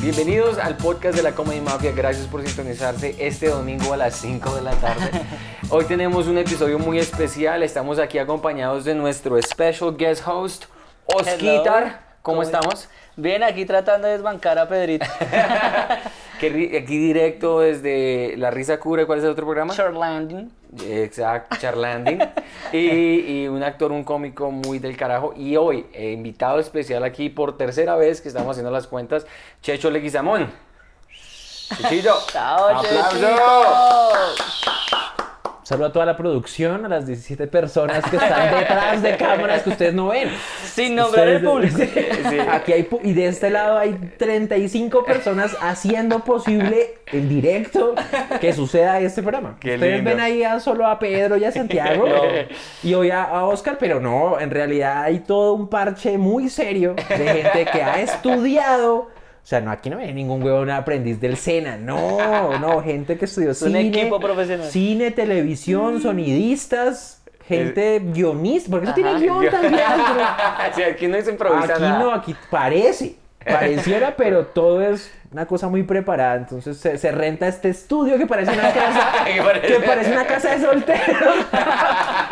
Bienvenidos al podcast de la Comedy Mafia. Gracias por sintonizarse este domingo a las 5 de la tarde. Hoy tenemos un episodio muy especial. Estamos aquí acompañados de nuestro special guest host, Osquitar. ¿Cómo ¿Cómo estamos? Bien, aquí tratando de desbancar a Pedrito. Que Aquí directo desde La Risa Cura. ¿Cuál es el otro programa? Short landing. Exacto, Charlanding. y, y un actor, un cómico muy del carajo. Y hoy, eh, invitado especial aquí por tercera vez que estamos haciendo las cuentas, Checho Leguizamón. Chechito. ¡Chao, ¡Aplauso! Chechito! Saludo a toda la producción, a las 17 personas que están detrás de cámaras que ustedes no ven. Sin nombrar el Ustedes- público. Sí. Aquí hay, y de este lado hay 35 personas haciendo posible en directo que suceda este programa. Qué Ustedes lindo. ven ahí a- solo a Pedro y a Santiago y hoy a, a Oscar, pero no, en realidad hay todo un parche muy serio de gente que ha estudiado. O sea, no, aquí no hay ningún huevón aprendiz del SENA, no, no, gente que estudió un cine, equipo profesional. cine, televisión, sonidistas, gente guionista, porque eso tiene Ajá. guion también. pero- Sí, aquí no se improvisa Aquí nada. no, aquí parece. Pareciera, pero todo es una cosa muy preparada. Entonces se, se renta este estudio que parece una casa. Que parece- que parece una casa de solteros.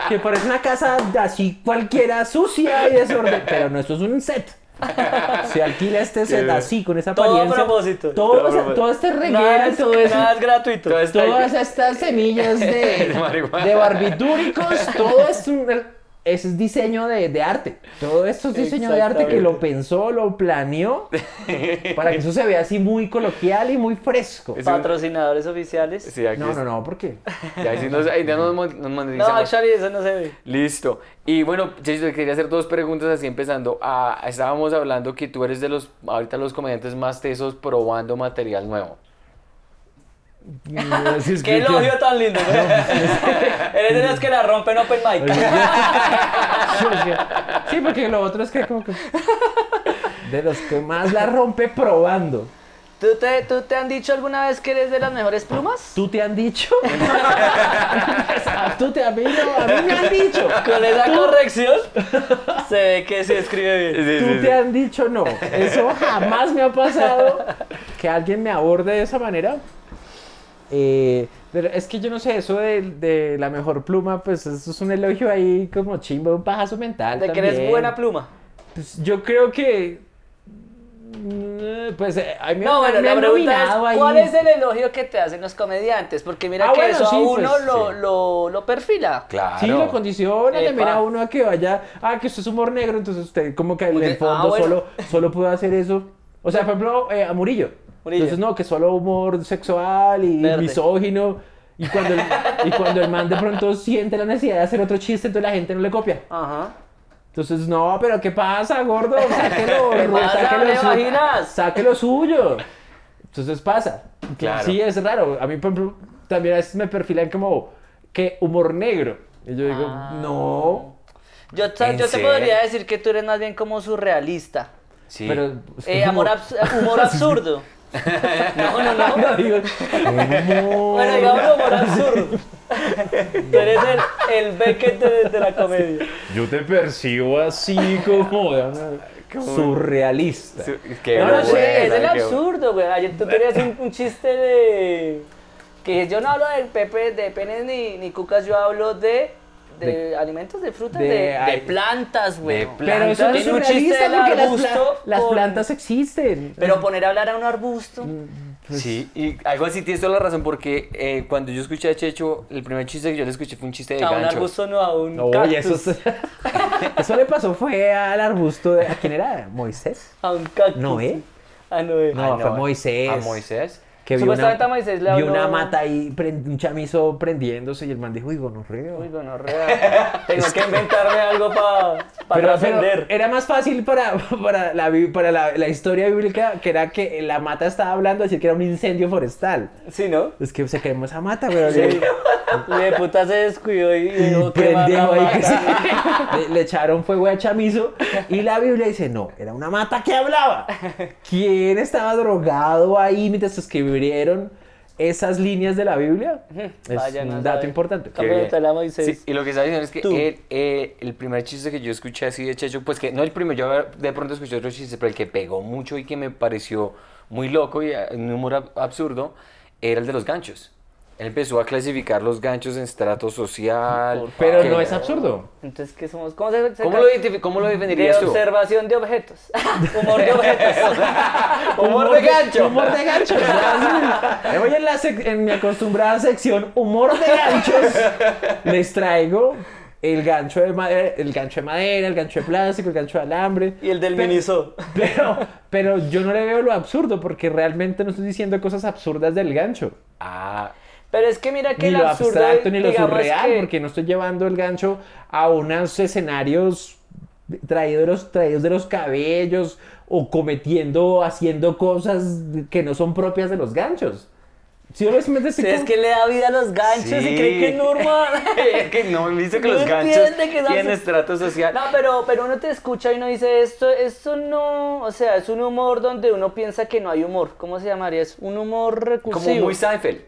que parece una casa así cualquiera sucia y desorden. Pero no, esto es un set. Se alquila este set así, con esa Todo a apariencia. propósito. Todo, Todo a o sea, todo este reguero, es, todo eso. nada es gratuito. Todas estas semillas de, De de barbitúricos, todo es un es diseño de, de arte. Todo esto es diseño de arte que lo pensó, lo planeó para que eso se vea así muy coloquial y muy fresco. Es- Patrocinadores oficiales. Sí, aquí No, es- no, no, ¿por qué? Ya, ahí sí nos, ahí ya nos, mon- nos No, monetizamos. actually, eso no se ve. Listo. Y bueno, Checho, te quería hacer dos preguntas así empezando. Ah, estábamos hablando que tú eres de los, ahorita los comediantes más tesos probando material nuevo. Así Qué elogio tan lindo, ¿no? Eres de los que la rompen open mic. Sí, porque lo otro es que como que... De los que más la rompe probando. ¿Tú te, ¿Tú te han dicho alguna vez que eres de las mejores plumas? ¿Tú te han dicho? ¿Tú te han dicho? A mí me han dicho. Con esa corrección, se ve que se escribe bien. ¿Tú te han dicho no? Eso jamás me ha pasado que alguien me aborde de esa manera. Eh, pero es que yo no sé, eso de, de la mejor pluma, pues eso es un elogio ahí como chimbo, un pajazo mental. De que eres buena pluma. Pues yo creo que. mm, Pues eh, a mí me, No, bueno, me la han pregunta es, ahí. ¿cuál es el elogio que te hacen los comediantes? Porque mira Ah, que bueno, eso sí, a uno pues, lo, sí. lo, lo perfila. Claro. Sí, lo condiciona Epa. también a uno a que vaya, ah, que usted es humor negro, entonces usted como que en el fondo ah, bueno. solo, solo puede hacer eso. O sea, por ejemplo, eh, a Murillo. Entonces, no, que solo humor sexual y Verde. misógino. Y cuando, el, y cuando el man de pronto siente la necesidad de hacer otro chiste, entonces la gente no le copia. Ajá. Entonces, no, pero ¿qué pasa, gordo? Sáquelo, ¿Qué pasa, sáquelo, su- suyo. Entonces pasa. Claro. Sí, es raro. A mí, por ejemplo, también a veces me perfilan como que humor negro. Y yo digo, Ah. no. Yo, te- ¿En yo te podría decir que tú eres más bien como surrealista. Sí. Pero, es que Eh, abs- humor absurdo. No, no, no. No, digo. Bueno, digamos humor absurdo. Tú eres el, el Beckett de, de la comedia. Yo te percibo así como surrealista. Qué No, no, sí, buena, es el absurdo, güey. Ayer tú tenías un, un chiste de. Que yo no hablo de pepe, de penes ni, ni cucas, yo hablo de. De, alimentos, de frutas, de- de, de ay, plantas, güey. Pero eso no es un surrealista del porque las, arbusto pla- las con- plantas existen. Pero poner a hablar a un arbusto. Sí, y algo así tienes toda la razón porque eh, cuando yo escuché a Checho, el primer chiste que yo le escuché fue un chiste de A un gancho. arbusto, no a un Oye, eso, cactus. es- eso le pasó fue al arbusto de... ¿A quién era? ¿Moisés? A un cactus. ¿Noé? A Noé. No, Ah, fue Moisés. A Moisés. Que vio Supuestamente una, a Moisés le vio habló- una mata ahí, un chamizo prendiéndose y el man dijo, uy, gonorrea. Uy, gonorrea. Tengo que inventarme algo para pero trascender. era más fácil para, para, la, para la, la historia bíblica que era que la mata estaba hablando, así que era un incendio forestal. Sí, ¿no? Es que se quemó esa mata, pero Sí. le, de puta se descuidó y prendió ahí que se- le, le echaron fuego a chamizo y la Biblia dice, no, era una mata que hablaba. ¿Quién estaba drogado ahí mientras esas líneas de la Biblia? Es Vaya, no un dato sabe. importante. Sí, y lo que estaba diciendo es que él, eh, el primer chiste que yo escuché así de Checho, pues que no el primero, yo de pronto escuché otros chistes, pero el que pegó mucho y que me pareció muy loco y eh, un humor ab- absurdo, era el de los ganchos. Él empezó a clasificar los ganchos en estrato social. Pero que- no es absurdo. Entonces, ¿qué somos? ¿Cómo se, se ¿Cómo lo, cómo lo De definirías tú? observación de objetos. Humor de objetos. Humor de gancho. Humor de gancho. Sí. Hoy en, la en mi acostumbrada sección humor de ganchos les traigo el gancho de madera, el gancho de madera, el gancho de plástico, el gancho de alambre. Y el del Miniso. Pero, pero yo no le veo lo absurdo porque realmente no estoy diciendo cosas absurdas del gancho. Ah, Pero es que mira que Ni lo absurdo, abstracto ni lo surreal, que- porque no estoy llevando el gancho a unos escenarios traídos de los, traídos de los cabellos o cometiendo, haciendo cosas que no son propias de los ganchos. Si ¿Sí, Sí, es que le da vida a los ganchos y cree que es normal. es que no, me dice que No los ganchos que no tienen estrato social. No, pero, pero uno te escucha y uno dice esto, esto no, o sea, es un humor donde uno piensa que no hay humor. ¿Cómo se llamaría? Es un humor recursivo. Como muy Seinfeld.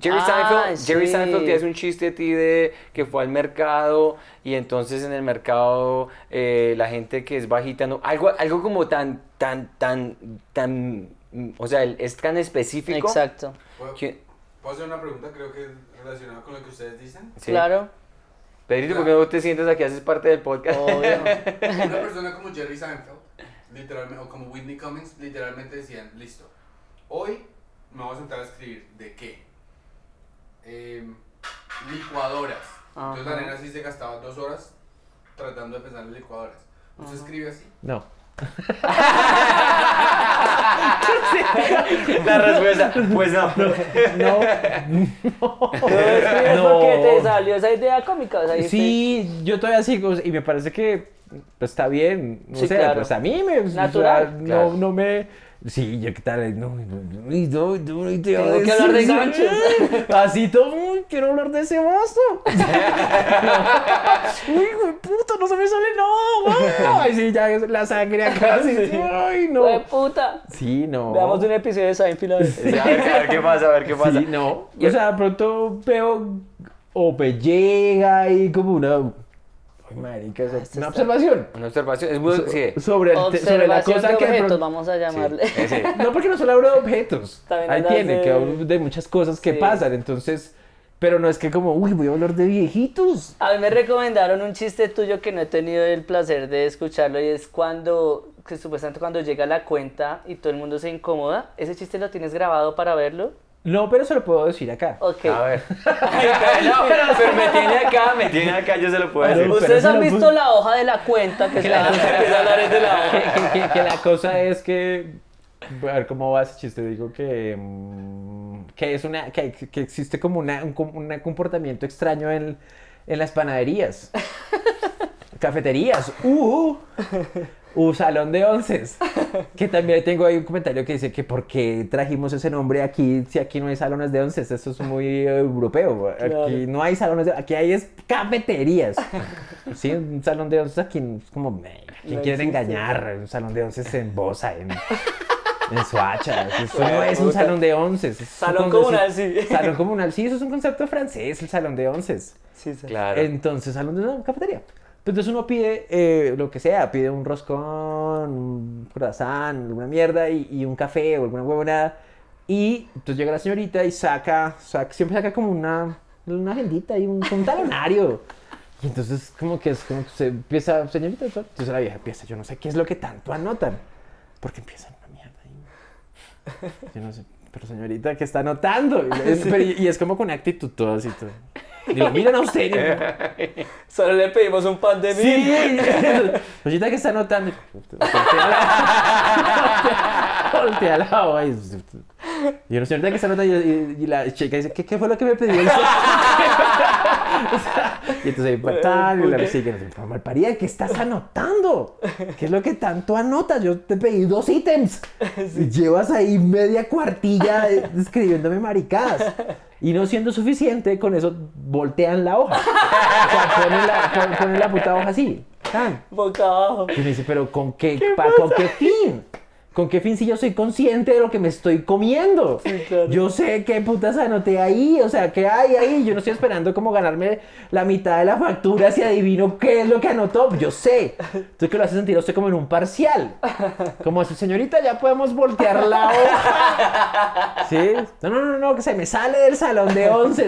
Jerry Ah, Seinfeld, Jerry sí. Seinfeld te hace un chiste a ti de que fue al mercado y entonces en el mercado eh, la gente que es bajita no algo algo como tan tan tan tan o sea es tan específico Exacto. ¿Puedo, que puedo hacer una pregunta? Creo que es relacionada con lo que ustedes dicen. sí. Claro. Pedrito, ¿por qué no te sientes aquí haces parte del podcast? Obvio. Una persona como Jerry Seinfeld, literalmente, o como Whitney Cummings, literalmente decían, listo, hoy me voy a sentar a escribir de qué. Em, licuadoras. Entonces la Ajá. nena sí se gastaba dos horas tratando de pensar en licuadoras. ¿Usted escribe así? No. La respuesta, pues no. No. No escribes No. porque te salió esa idea cómica. O sea, dijiste, Sí, yo todavía sigo y me parece que pues, está bien. O Sí, sea, claro. pues a mí me. o sea, Natural. no, Claro. no me. Sí, yo qué tal. No, no, no, no, no, no Tengo que hablar de ganchos. sí. Así todo. "Uy, quiero hablar de ese vaso. Uy, hijo de puta, no se me sale nada. Ay, sí, ya es la sangre acá. Sí, sí. Ay, "Hue no. puta. Sí, no. Veamos un episodio de Seinfeld. a ver. Sí, a ver, a ver qué pasa, a ver qué pasa. Sí, no. O sea, de pronto veo o llega ahí como una. Marica, eso- Esto una observación. Una observación, es muy, So- sí. sobre, el sobre la cosa de que. objetos, pronto- vamos a llamarle. Eh, sí. No, porque no solo hablo de objetos. También Ahí tiene, de- que hablo de muchas cosas que Sí. pasan. Entonces, pero no es que como, uy, voy a hablar de viejitos. A mí me recomendaron un chiste tuyo que no he tenido el placer de escucharlo y es cuando, que supuestamente cuando llega la cuenta y todo el mundo se incomoda. ¿Ese chiste lo tienes grabado para verlo? No, pero se lo puedo decir acá. Ok. A ver. Ay, no, pero, pero me tiene acá, me tiene acá, yo se lo puedo decir. Ustedes han visto la hoja de la cuenta que se la de la que, hoja. que- que- que la cosa es que. A ver cómo va ese chiste. Digo que. mm, que es una. Que, que existe como una, un, com- un comportamiento extraño en, en las panaderías. Cafeterías. Uh, uh, salón de onces. Que también tengo ahí un comentario que dice que por qué trajimos ese nombre aquí si aquí no hay salones de onces. Eso es muy europeo. Aquí Claro. no hay salones de Aquí hay es cafeterías. Sí, un salón de onces aquí es como. "Meh, ¿a ¿Quién No existe. engañar? Un salón de onces en Bosa, en, en Soacha. Eso no es un salón de un Salón comunal, sí. Salón comunal, sí, eso es un concepto francés, el salón de onces. Sí, sí. Claro. Entonces, salón de no, cafetería. Entonces uno pide eh, lo que sea, pide un roscón, un croissant, alguna mierda y, y un café o alguna huevonada. Y entonces llega la señorita y saca, saca siempre saca como una, una agendita y un, un talonario. Y entonces como que es como que se empieza, señorita, entonces la vieja empieza, yo no sé qué es lo que tanto anotan. Porque empiezan una mierda ahí. Yo no sé, pero señorita, ¿qué está anotando? Y, es, pero- y es como con actitud todo así. Todo. Digo, miren a usted. Solo le pedimos un pan de mil. Sí, Señorita, ¿qué está anotando? Voltea la, hoja y y una señorita que está anotando y la chica dice, ¿qué, qué fue lo que me pidió? O sea, y entonces ahí tal, y la sigue, malparida, ¿qué estás anotando? ¿Qué es lo que tanto anotas? Yo te pedí dos ítems. Llevas ahí media cuartilla escribiéndome maricadas. Y no siendo suficiente, con eso voltean la hoja. O sea, ponen la, pon- ponen la puta hoja así. tan. Boca abajo. Y me dice, pero ¿con qué, pa- ¿con qué fin? ¿Con qué fin si yo soy consciente de lo que me estoy comiendo? claro. Yo sé qué putas anoté ahí, o sea, qué hay ahí. Yo no estoy esperando como ganarme la mitad de la factura si adivino qué es lo que anotó. Yo sé. Entonces que lo hace sentir usted como en un parcial. Como si, señorita, ya podemos voltear la hoja. ¿Sí? No, no, no, no, que se me sale del salón de once.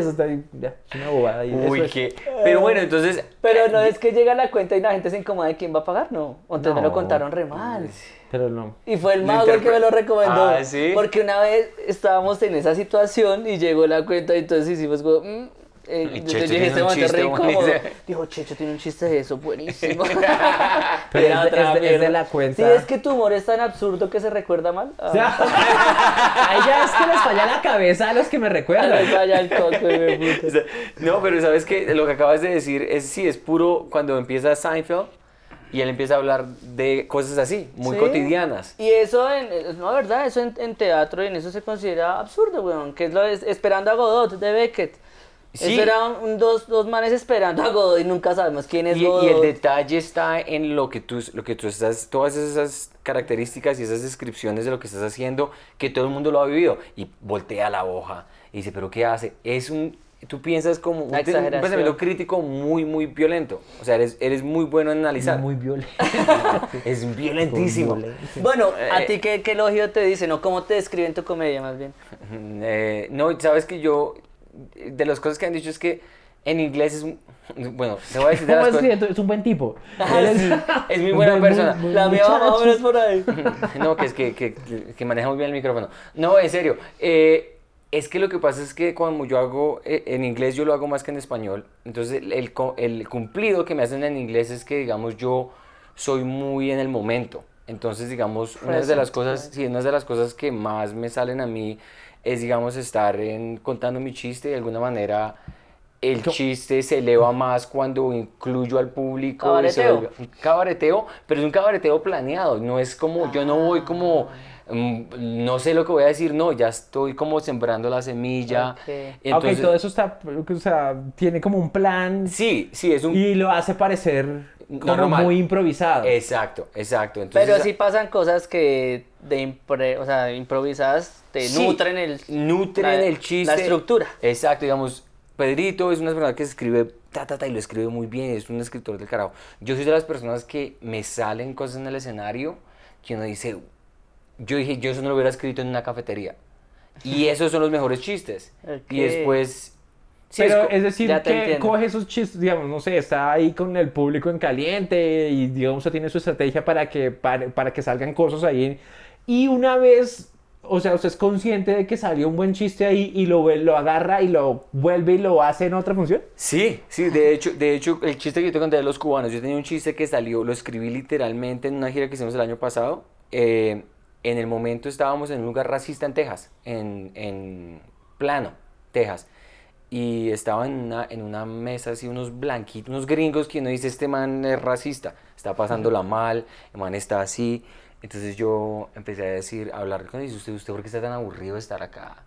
Ya, es una bobada. ahí. Uy, Eso es- qué. Pero bueno, entonces. Pero no es que llega la cuenta y la gente se incomoda de quién va a pagar, no. Entonces me lo contaron re mal. Pero no. Y fue el mago el que me lo recomendó. Ah, ¿sí? Porque una vez estábamos en esa situación y llegó la cuenta y entonces hicimos como... mm, eh, Y Checho tiene este un chiste re. Dijo, Checho tiene un chiste de eso, buenísimo. Pero Era otra es de- es de la cuenta. Sí, es que tu humor es tan absurdo que se recuerda mal. Ah, ahí ya es que les falla la cabeza a los que me recuerdan. los vaya el coco, de puta. No, pero sabes que lo que acabas de decir es sí, es puro cuando empieza Seinfeld y él empieza a hablar de cosas así, muy Sí. cotidianas. Y eso, en, no, verdad, eso en, en teatro y en eso se considera absurdo, weón. Que es lo de Esperando a Godot de Beckett. Sí. Eso eran un- dos, dos manes esperando a Godot y nunca sabemos quién es Y, Godot. y el detalle está en lo que tú, lo que tú estás, todas esas características y esas descripciones de lo que estás haciendo, que todo el mundo lo ha vivido. Y voltea la hoja y dice, ¿pero qué hace? Es un, tú piensas como un, un pensamiento crítico muy, muy violento. O sea, eres, eres muy bueno en analizar. Muy violento. Es violentísimo. Bueno, ¿a Eh, ti qué, qué elogio te dicen o cómo te describen tu comedia más bien? Eh, no, sabes que yo, de las cosas que han dicho es que en inglés es, bueno, te voy a decir de ¿Cómo las es cosas. es un buen tipo? Sí. Es muy buena buen- persona. muy- La mía va por ahí. No, que es que, que, que maneja muy bien el micrófono. No, en serio. eh, es que lo que pasa es que cuando yo hago eh, en inglés, yo lo hago más que en español. Entonces, el, el co- el cumplido que me hacen en inglés es que, digamos, yo soy muy en el momento. Entonces, digamos, una de las cosas, sí, una de las cosas que más me salen a mí es, digamos, estar en, contando mi chiste y de alguna manera el chiste se eleva más cuando incluyo al público. y se Cabareteo. vuelve- un cabareteo, pero es un cabareteo planeado, no es como, yo no voy como, mm, no sé lo que voy a decir, no, ya estoy como sembrando la semilla. Ok. Entonces, ok, todo eso está, o sea, tiene como un plan Sí, sí, es un... y lo hace parecer como Normal. muy improvisado. Exacto, exacto. Entonces, Pero sí pasan cosas que de impre- o sea, improvisadas te Sí, nutren el, nutren la- el chiste. La estructura. Exacto, digamos, Pedrito es una persona que escribe ta, ta, ta, y lo escribe muy bien, es un escritor del carajo. Yo soy de las personas que me salen cosas en el escenario que uno dice, yo dije, yo eso no lo hubiera escrito en una cafetería. Y esos son los mejores chistes. Ok. Y después... sí, Pero es decir, que entiendo. coge esos chistes, digamos, no sé, está ahí con el público en caliente y digamos tiene su estrategia para que, para, para que salgan cosas ahí. Y una vez, o sea, usted es consciente de que salió un buen chiste ahí y lo, lo agarra y lo vuelve y lo hace en otra función. Sí, sí, de hecho, de hecho, el chiste que yo te conté de los cubanos, yo tenía un chiste que salió, lo escribí literalmente en una gira que hicimos el año pasado. eh, en el momento estábamos en un lugar racista en Texas, en, en Plano, Texas. Y estaba en una, en una mesa así, unos blanquitos, unos gringos que uno dice, este man es racista, está pasándola mal, el man está así. Entonces yo empecé a decir, a hablar con ellos, ¿usted, usted por qué está tan aburrido de estar acá?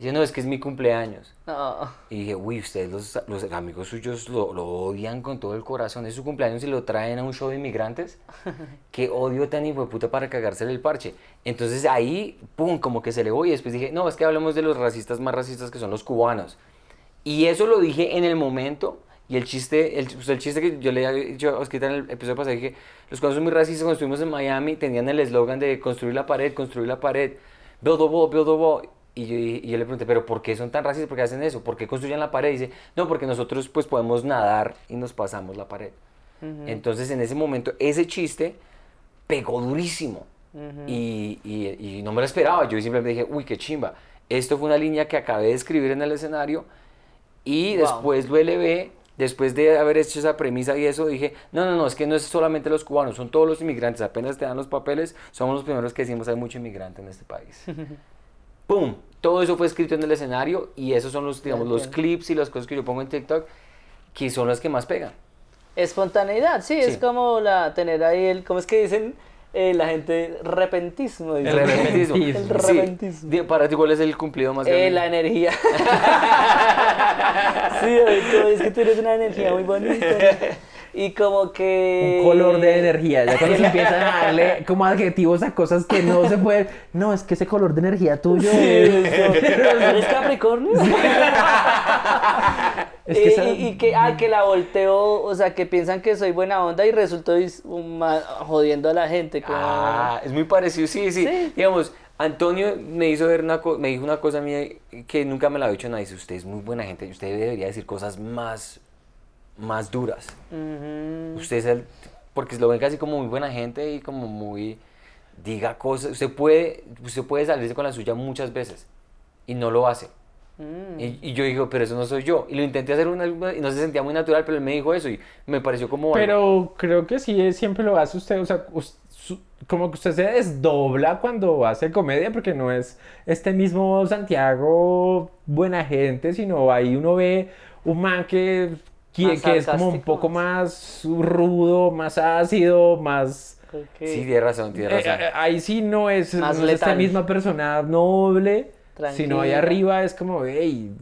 Yo, no, es que es mi cumpleaños. No. Y dije, uy, ustedes los, los amigos suyos lo, lo odian con todo el corazón. Es su cumpleaños y lo traen a un show de inmigrantes. Qué odio tan hijo de puta para cagársele el parche. Entonces ahí, pum, como que se le voy. Y después dije, no, es que hablemos de los racistas más racistas que son los cubanos. Y eso lo dije en el momento. Y el chiste, el, pues, el chiste que yo le había dicho a Osquita en el episodio pasado, dije, los cubanos son muy racistas. Cuando estuvimos en Miami tenían el eslogan de construir la pared, construir la pared. Build a wall, build a wall. Y yo, y yo le pregunté, ¿pero por qué son tan racistas? ¿Por qué hacen eso? ¿Por qué construyen la pared? Y dice, no, porque nosotros pues podemos nadar y nos pasamos la pared. Entonces en ese momento ese chiste pegó durísimo. y, y- y no me lo esperaba. Yo simplemente dije, uy, qué chimba. Esto fue una línea que acabé de escribir en el escenario y Wow. después lo elevé. Después de haber hecho esa premisa y eso, dije, no, no, no, es que no es solamente los cubanos, son todos los inmigrantes. Apenas te dan los papeles, somos los primeros que decimos hay mucho inmigrante en este país. ¡Pum! Todo eso fue escrito en el escenario y esos son los, digamos, los clips y las cosas que yo pongo en TikTok que son las que más pegan. Espontaneidad, sí, Sí. es como la tener ahí el, ¿cómo es que dicen eh, la gente? Repentismo. El repentismo. El Sí. repentismo. Di- Para ti, ¿cuál es el cumplido más Eh, grande? la energía. sí, es que tú eres una energía muy bonita. Y como que... Un color de energía. Ya cuando se empiezan a darle como adjetivos a cosas que no se pueden. No, es que ese color de energía tuyo. ¿Eres Capricornio? Es que y, esa- y- y que, ah, que la volteo, o sea, que piensan que soy buena onda y ma- jodiendo a la gente. Como... Ah, es muy parecido, sí, sí. Sí. Digamos, Antonio me hizo ver una me dijo una cosa a mí que nunca me la había dicho nadie. Dice, usted es muy buena gente y usted debería decir cosas más, más duras. Ujú. Usted es el, porque lo ven casi como muy buena gente y como muy, diga cosas. Usted puede, usted puede salirse con la suya muchas veces y no lo hace. Mm. Y, y yo digo, pero eso no soy yo. Y lo intenté hacer una y no se sentía muy natural, pero él me dijo eso y me pareció como... algo- Pero creo que sí, siempre lo hace usted, o sea, su- como que usted se desdobla cuando hace comedia, porque no es este mismo Santiago buena gente, sino ahí uno ve un man que, que, Más que es como un poco más rudo, más ácido, más... Ok. Sí, tiene razón, tiene Eh, razón. eh, ahí sí no es, Más no es esta misma persona noble, sino ahí arriba es como, hey,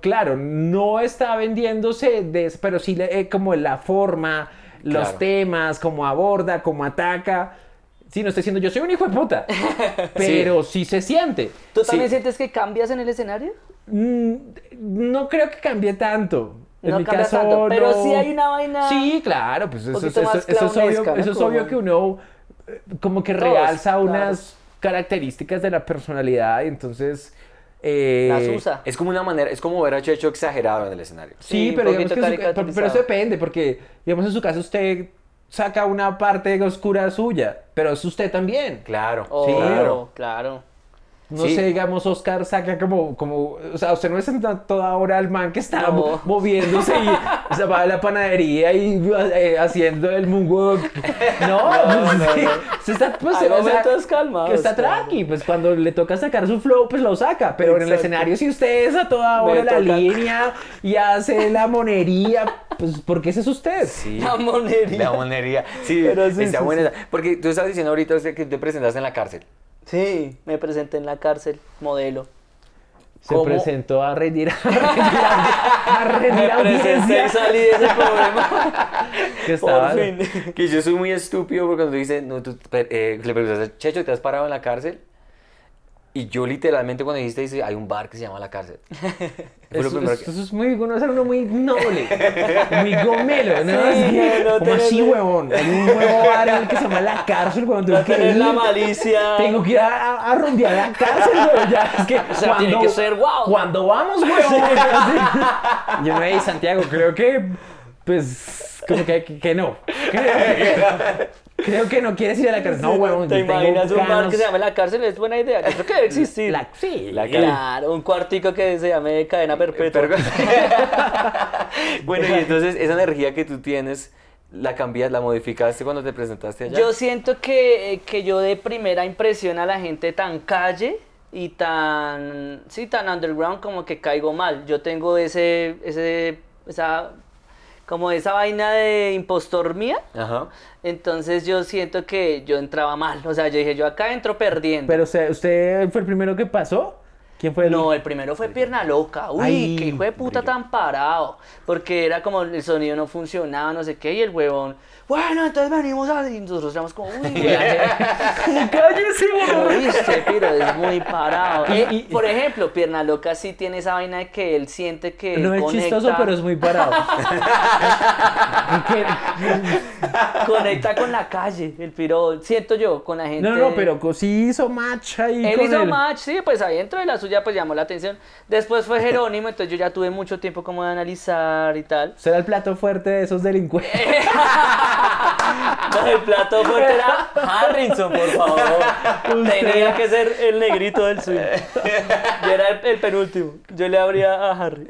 claro, no está vendiéndose, de, pero sí le- eh, como la forma, los Claro. temas, cómo aborda, cómo ataca. Sí, no estoy diciendo yo soy un hijo de puta, pero sí, se siente. ¿Tú también Sí. sientes que cambias en el escenario? Mm, No creo que cambie tanto. En No mi cambia caso, tanto, pero no. sí hay una vaina- Sí, claro, pues eso, eso- es obvio, eso es obvio que uno eh, como que Todos, realza claro. unas características de la personalidad y entonces... eh, Las usa. Es como una manera, es como ver a Checho exagerado en el escenario. Sí, pero digamos poquito que su- pero, pero eso depende, porque digamos en su caso usted saca una parte oscura suya, pero es usted también. Claro, claro. claro. No Sí. sé, digamos, Oscar saca como, como, o sea, usted no es toda hora el man que está No. mo- moviéndose y o sea, va a la panadería y eh, haciendo el moonwalk. No, pues, no, sí, no. se está, pues, Hay o sea, calmados, Que está claro. tranqui, pues cuando le toca sacar su flow, pues lo saca. Pero en el escenario, si usted es a toda Me hora la toca. línea y hace la monería, pues porque ese es usted. Sí. La monería. La monería. Sí, Pero sí, está sí, buena sí. esa. Porque tú estabas diciendo ahorita que te presentaste en la cárcel. Sí, me presenté en la cárcel, modelo. Se ¿Cómo? presentó a rendir, a rendir, a rendir Me presenté audiencia. y salí de ese problema. Que estaba, Por fin. Que yo soy muy estúpido porque cuando dice, no, tú eh, le preguntas, Checho, ¿te has parado en la cárcel? Y yo literalmente cuando dijiste, dice, hay un bar que se llama La Cárcel. Eso, primero eso- que- eso es muy, uno es uno muy noble, muy gomelo, ¿no? Sí, Así, no, no como así, huevón. Hay un nuevo bar en el que se llama La Cárcel, huevón. Tengo No que tener la ir. malicia. Tengo que ir a, a, a la cárcel, huevón. Ya, es que O sea, tiene que ser guau. Cuando vamos, huevón. Yo me dije, Santiago, creo que, pues, como que, que, que no. Creo que, creo que no quieres ir a la cárcel. No, huevón, ¿Te imaginas un bar que se llame La Cárcel? Es buena idea. Yo creo que debe existir. La- sí, La Claro, un cuartico que se llame Cadena Perpetua. Pero- bueno, y entonces esa energía que tú tienes, ¿la cambias, la modificaste cuando te presentaste allá? Yo siento que, eh, que yo de primera impresión a la gente tan calle y tan, sí, tan underground como que caigo mal. Yo tengo ese, ese, esa, como esa vaina de impostor mía. Ajá. Entonces yo siento que yo entraba mal. O sea, yo dije, yo acá entro perdiendo. Pero usted, ¿usted fue el primero que pasó? ¿Quién fue el No, el primero fue pierna loca. Uy, Ay, qué hijo de puta tan parado. Porque era como el sonido no funcionaba, no sé qué, y el huevón. Bueno, entonces venimos a. Y nosotros éramos como, uy, güey. ¡Cállese, Lo viste, pero es muy parado. Y- Eh, y- por ejemplo, Pierna Loca sí tiene esa vaina de que él siente que él No es conecta, chistoso, pero es muy parado. Conecta con la calle, el piro, siento yo, con la gente. no, no, pero sí hizo match ahí Él con hizo el- match, sí, pues ahí dentro de la suya pues llamó la atención. Después fue Jerónimo, entonces yo ya tuve mucho tiempo como de analizar y tal. Será el plato fuerte de esos delincuentes. El plato fuerte era Harrison, por favor. Tenía que ser el negrito del swing. Yo era el, penúltimo. Yo le abría a Harry.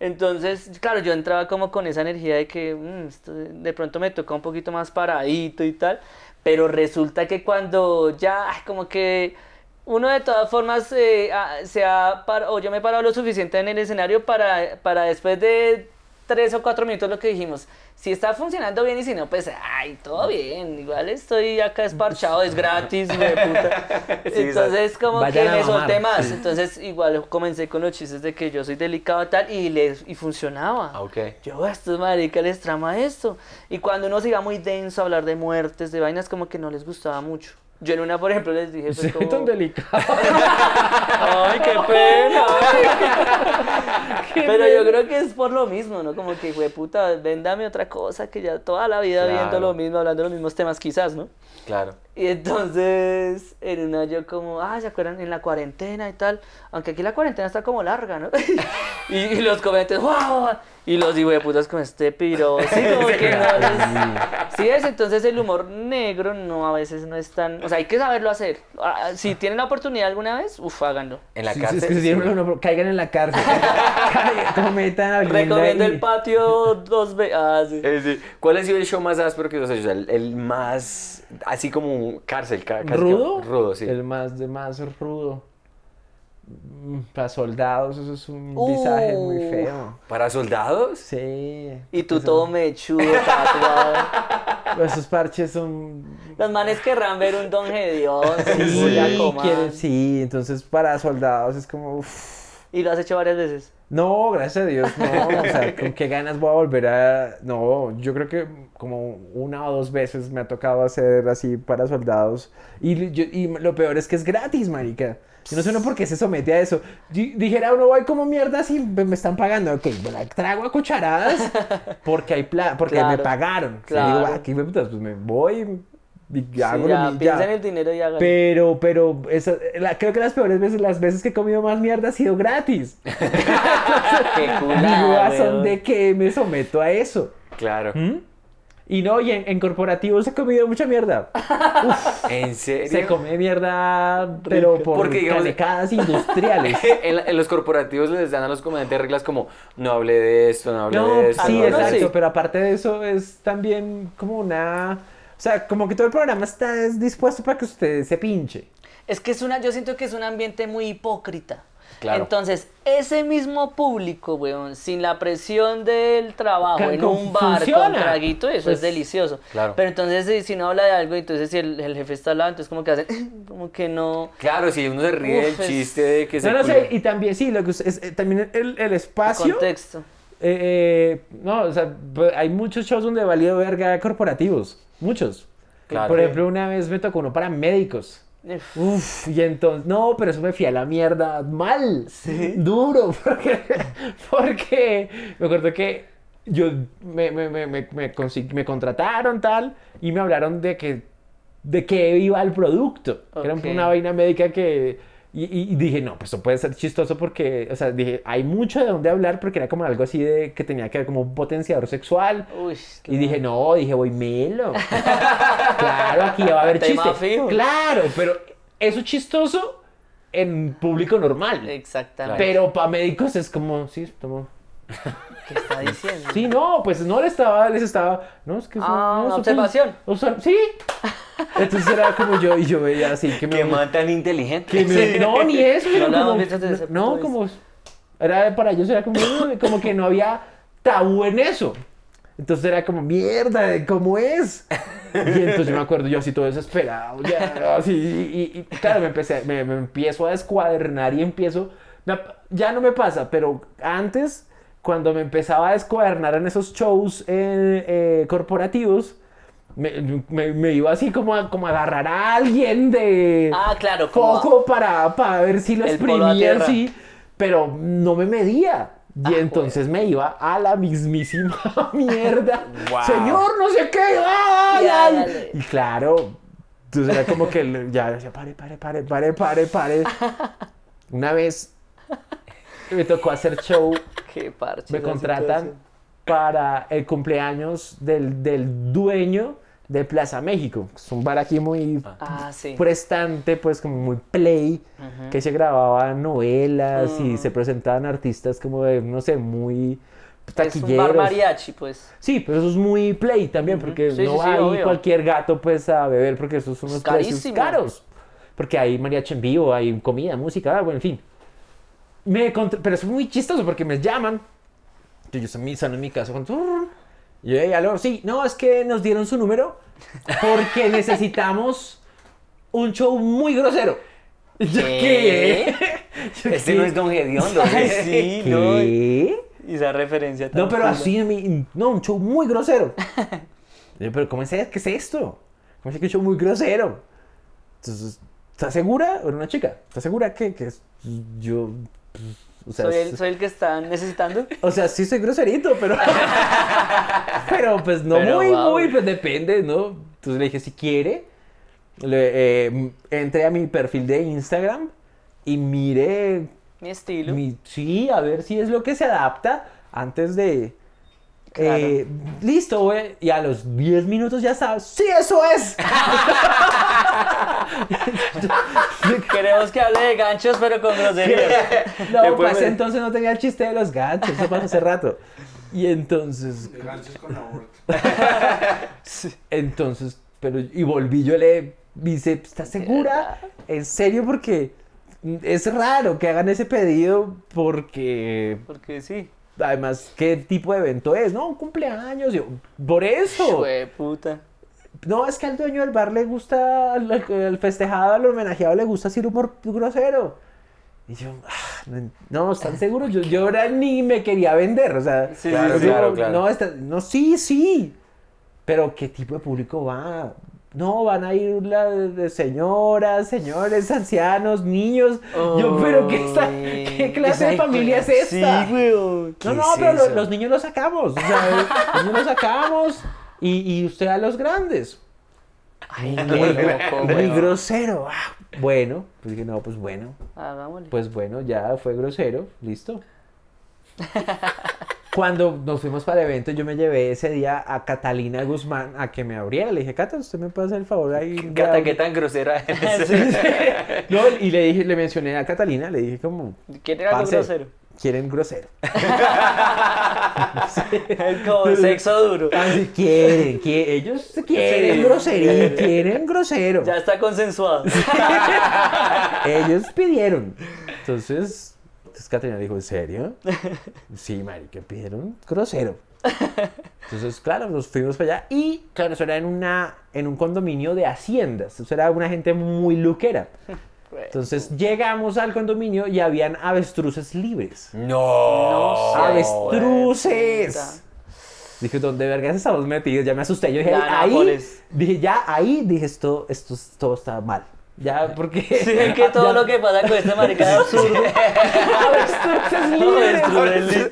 Entonces, claro, yo entraba como con esa energía de que mm, de pronto me toca un poquito más paradito y tal. Pero resulta que cuando ya, como que uno de todas formas eh, ah, se ha par- o yo me he parado lo suficiente en el escenario para, para después de tres o cuatro minutos lo que dijimos. Si está funcionando bien y si no, pues, ay, todo bien. Igual estoy acá esparchado, es gratis, güey, puta. Entonces, como Vayan que me solté más. Entonces, igual comencé con los chistes de que yo soy delicado y tal, y, les, y funcionaba. Ah, ok. Yo, a estos maricas les trama esto. Y cuando uno se iba muy denso a hablar de muertes, de vainas, como que no les gustaba mucho. Yo en una, por ejemplo, les dije, pues, Soy como, tan delicado. Ay, qué pena. Pero yo creo que es por lo mismo, ¿no? Como que, güey, puta, véndame otra cosa que ya toda la vida Claro. viendo lo mismo, hablando de los mismos temas, quizás, ¿no? Claro. Y entonces, en una yo como, ah, ¿se acuerdan? En la cuarentena y tal. Aunque aquí la cuarentena está como larga, ¿no? y, y los comentarios, wow. Y los digo de putas con este piro. Sí, como que no les... Sí es, entonces el humor negro no, a veces no es tan... O sea, hay que saberlo hacer. Ah, Si tienen la oportunidad alguna vez, uff, háganlo. En la Sí, cárcel. Es que una- caigan en la cárcel. Caigan, como metan a alguien Recomiendo el patio dos veces. Ah, sí. Eh, sí. ¿Cuál ha sido el show más áspero que os ha hecho? O sea, el, el más, así como cárcel, ca- casi que- ¿Rudo? Rudo, sí. El más de más rudo. Mm, Para soldados, eso es un Uh. visaje muy feo. ¿Para soldados? Sí. Y tú Eso- todo mechudo, tatuado. Esos parches son. Los manes querrán ver un don Gedeón, Sí, sí, quieren- sí, entonces para soldados es como. uf. Y lo has hecho varias veces. No, gracias a Dios, no. O sea, con qué ganas voy a volver a. No, yo creo que como una o dos veces me ha tocado hacer así para soldados. Y, yo- y lo peor es que es gratis, marica. Yo no sé uno por qué se somete a eso. Di- Dijera uno, voy como mierda si me me están pagando. Ok, me la trago a cucharadas porque hay pla porque me pagaron. Y claro. digo, ah, qué putas, pues me voy y Sí, hago lo ya, piensa en el dinero y hágalo. Pero, pero, la- creo que las peores veces, las veces que he comido más mierda ha sido gratis. Qué culada, ¿a son de qué me someto a eso? Claro. ¿Mm? Y no, y en, en corporativos he comido mucha mierda. ¿En serio? Se come mierda, pero por Porque, digamos- canecadas industriales. en, la- en los corporativos les dan a los comediantes reglas como no hable de esto, no hable No, de esto. sí, no exacto, sí. pero aparte de eso es también como una... O sea, como que todo el programa está es dispuesto para que usted se pinche. Es que es una, yo siento que es un ambiente muy hipócrita. Claro. Entonces, ese mismo público, weón, sin la presión del trabajo, en un bar funciona. con traguito, eso Pues, es delicioso. claro. Pero entonces, si, si no habla de algo, entonces si el, el jefe está al lado, entonces como que hacen, como que no... Claro, si uno se ríe Uf, del chiste de que se No, no sé, y también, sí, lo que es, eh, también el, el espacio... Contexto. Eh, eh, no, o sea, b- hay muchos shows donde he valido verga corporativos. Muchos. Claro. Por ejemplo, una vez me tocó uno para médicos. Uf, y entonces, no, pero eso me fui a la mierda mal, duro, porque, porque me acuerdo que yo me, me, me, me, me contrataron tal y me hablaron de que de qué iba el producto, que era una vaina médica que y, y- dije, no, pues eso puede ser chistoso porque, o sea, dije, hay mucho de dónde hablar porque era como algo así de que tenía que ver como un potenciador sexual. Uy, Y dije, no, dije, voy melo. claro, aquí ya va a haber Tema chiste. fijo. Claro, pero eso es chistoso en público normal. Exactamente. Pero para médicos es como, sí, tomo. ¿Qué está diciendo? Sí, no, pues no les estaba, les estaba, no, es que Ah, no, fue- observación. obser- sí. Entonces era como yo, y yo veía así que me... Qué man tan inteligente. que me- no, ni eso, No pero habíamos como, no, como, era para ellos era como, como que no había tabú en eso. Entonces era como, mierda, ¿cómo es? Y entonces yo me acuerdo, yo así todo desesperado, ya, así, y, y- y claro, me, empecé, me, me empiezo a descuadernar y empiezo, me ya no me pasa, pero antes, cuando me empezaba a descuadernar en esos shows eh, eh, corporativos, me, me- me iba así como a, como a agarrar a alguien de Ah, claro, foco para, para ver si lo exprimía así, pero no me medía. Y Ah, entonces me iba a la mismísima mierda. Wow. Señor, no sé qué. ¡ay, Ya, ay! Y claro, entonces era como que ya decía, pare, pare, pare, pare, pare, pare. Una vez me tocó hacer show, Qué parche. me contratan para el cumpleaños del, del dueño de Plaza México. Es un bar aquí muy Ah, sí. prestante, pues como muy play, Ujú. que se grababan novelas y Mm. se presentaban artistas como de, no sé, muy Es un bar taquilleros. mariachi, pues. Sí, pero eso es muy play también, Ujú. porque Sí, no sí, obvio. cualquier gato pues a beber, porque esos son unos precios carísimo. caros. Porque hay mariachi en vivo, hay comida, música, ah, bueno, en fin. Me pero es muy chistoso porque me llaman Yo, yo en mi, en mi casa con... Y yo, "Ey, aló, sí, no, es que nos dieron su número porque necesitamos un show muy grosero. Yo, ¿Qué? Yo, Este ¿qué? no es Don Gediondo. Ay, sí, no. Y esa referencia tan No, pero así, a mí- no, un show muy grosero. Yo, pero ¿cómo es, ¿qué es esto? ¿Cómo es que un show muy grosero? Entonces, ¿estás segura? Era una chica. ¿Estás segura que, que es- yo... pues, O sea, ¿Soy el, soy el que están necesitando. o sea, sí soy groserito, pero... pero pues no Pero, muy, wow. muy, pues depende, ¿no? Entonces le dije, si quiere, le, eh, entré a mi perfil de Instagram y mire Mi estilo. mi- sí, a ver si es lo que se adapta antes de... Claro. eh, listo, güey. Y a los 10 minutos ya sabes. ¡Sí, eso es! Queremos que hable de ganchos, pero con grosería. No, Después pues me- entonces no tenía el chiste de los ganchos. Eso pasó hace rato. Y entonces... De ganchos con aborto. Entonces, pero... Y volví, yo le dice, ¿estás segura? ¿En serio? Porque es raro que hagan ese pedido porque... Porque sí. Además, ¿qué tipo de evento es? No, un cumpleaños. Yo, por eso. Fue puta. No, es que al dueño del bar le gusta, al, al festejado, al homenajeado le gusta decir humor grosero. Y yo, ah, no, no, ¿están seguros? Yo, yo ahora ni me quería vender, o sea, Sí, Claro, yo sí, claro, digo, claro. No, está- no, sí, sí, pero ¿qué tipo de público va? No, van a ir la de señoras, señores, ancianos, niños. Yo, pero ¿qué, está- ¿qué clase de familia es Sí, esta? weón. No, ¿Qué no, es pero los niños los sacamos. O sea, los niños los sacamos y, y usted a los grandes. Ay, Muy, qué loco, muy grosero. Ah, bueno, pues dije, no, pues bueno. Hagámosle. Pues bueno, ya fue grosero, listo. Cuando nos fuimos para el evento, yo me llevé ese día a Catalina Guzmán a que me abriera. Le dije, Cata, ¿usted me puede hacer el favor ahí? Cata, abrir?" ¿qué tan grosera eres? No, y le dije, le mencioné a Catalina, le dije como, ¿Quiere algo "Parce, grosero? quieren grosero. Es como sexo duro. Así quieren, quieren, ellos quieren Sí. grosería, quieren grosero. Ya está consensuado. Ellos pidieron. Entonces, entonces Caterina dijo, ¿en serio? Sí, marica, pidieron grosero. Entonces, claro, nos fuimos para allá y, claro, eso era en, una, en un condominio de haciendas. Eso era una gente muy luquera. Entonces, llegamos al condominio y habían avestruces libres. No. No, ¡Avestruces! Dije, ¿dónde vergas estamos metidos? Ya me asusté. Yo dije, Ya, ahí, dije, ya, ahí, dije, esto, esto, todo está mal. Ya, porque... Sí, es que todo ya- lo que pasa con este marica es absurdo. Avestruces No, libres.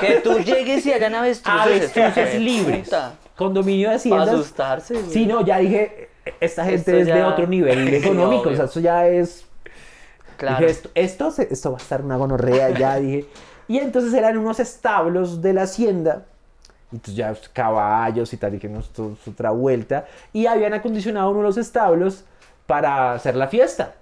Que tú llegues y hagan avestruces. Avestruces libres. Condominio de Para haciendas. asustarse. güey. Sí, no, ya dije, esta gente Esto es de ya- otro nivel Sí, económico. o sea, eso ya es... Claro. Dije, esto, esto, se- esto va a estar una gonorrea, ya dije. Y entonces eran unos establos de la hacienda. Y entonces ya caballos y tal, dije, no, esto es otra vuelta. Y habían acondicionado uno de los establos para hacer la fiesta.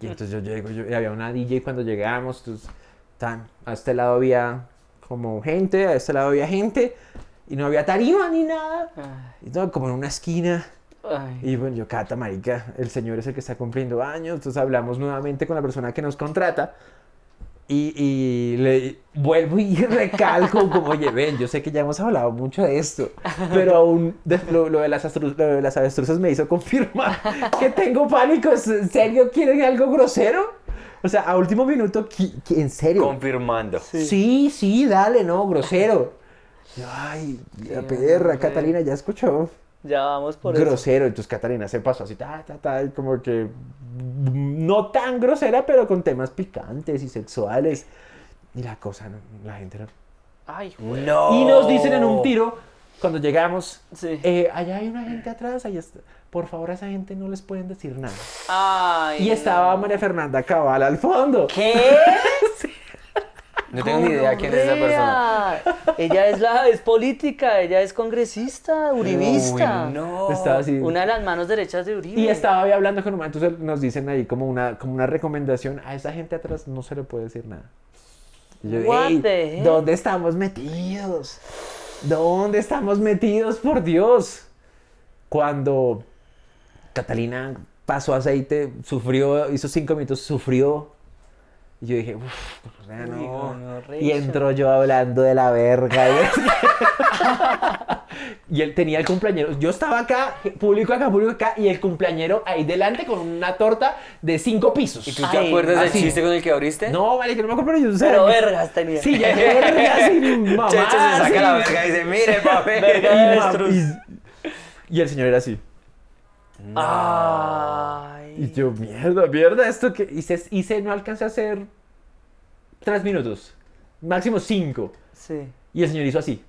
Y entonces yo llego, yo, y había una DJ cuando llegamos, entonces, tan, a este lado había como gente, a este lado había gente, y no había tarima ni nada. Y todo como en una esquina. ay. Y bueno, yo, Cata, marica, el señor es el que está cumpliendo años, entonces hablamos nuevamente con la persona que nos contrata y, y le vuelvo y recalco como, oye, ven, yo sé que ya hemos hablado mucho de esto, pero aún de- lo, lo de las astru- lo de las avestruces me hizo confirmar que tengo pánico, ¿Es- ¿en serio quieren algo grosero? O sea, a último minuto, ¿qui- qui- ¿en serio? Confirmando. Sí, sí, dale, no, grosero. Ay, la perra. Catalina ya escuchó Ya vamos por eso. grosero. Entonces Catalina se pasó así, ta, ta, ta, como que no tan grosera, pero con temas picantes y sexuales. Y la cosa, no, la gente no. Ay, güey. No. Y nos dicen en un tiro, cuando llegamos, Sí. eh, allá hay una gente atrás, allá está. Por favor, a esa gente no les pueden decir nada. Ay. Y estaba no. María Fernanda Cabal al fondo. ¿Qué? No tengo ni idea quién es esa persona. Ella es la es política, ella es congresista, uribista. Uy, no. Estaba así. Una de las manos derechas de Uribe. Y estaba ahí hablando con un entonces nos dicen ahí como una, como una recomendación, a esa gente atrás no se le puede decir nada. Y yo, What "Ey, the heck?" ¿dónde estamos metidos? ¿Dónde estamos metidos, por Dios? Cuando Catalina pasó aceite, sufrió, hizo cinco minutos, sufrió, Y yo dije, uff, no. gonorrea. Y entró yo hablando de la verga. y él tenía el cumpleañero. Yo estaba acá, público acá, público acá, y el cumpleañero ahí delante con una torta de cinco pisos. ¿Y tú te Ay, acuerdas del así. chiste con el que abriste? No, vale, que no me acuerdo, pero yo sea, Pero vergas tenía. Sí, ya verga, sin mamá. Checho se saca sí. la verga y dice, mire, papi. Verga Y, y- y el señor era así. Ay. Y yo, mierda, mierda, esto que hice, hice no alcancé a hacer tres minutos, máximo cinco. Sí. Y el señor hizo así.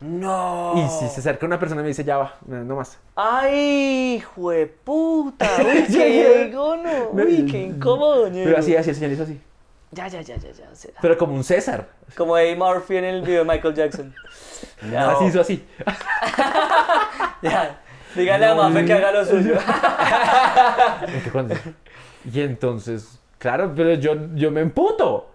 No. Y si se acerca una persona y me dice, ya va, no, no más. Ay, jueputa. Uy, qué gono. Uy, qué incómodo, ñero. Pero así, así, el señor hizo así. Ya, ya, ya, ya, ya. Pero como un César. Como Eddie Murphy en el video de Michael Jackson. Ya, Así hizo así. ya. Dígale a Mafe que haga lo suyo. ¿En qué cuándo? Y entonces, claro, pero yo, yo me emputo.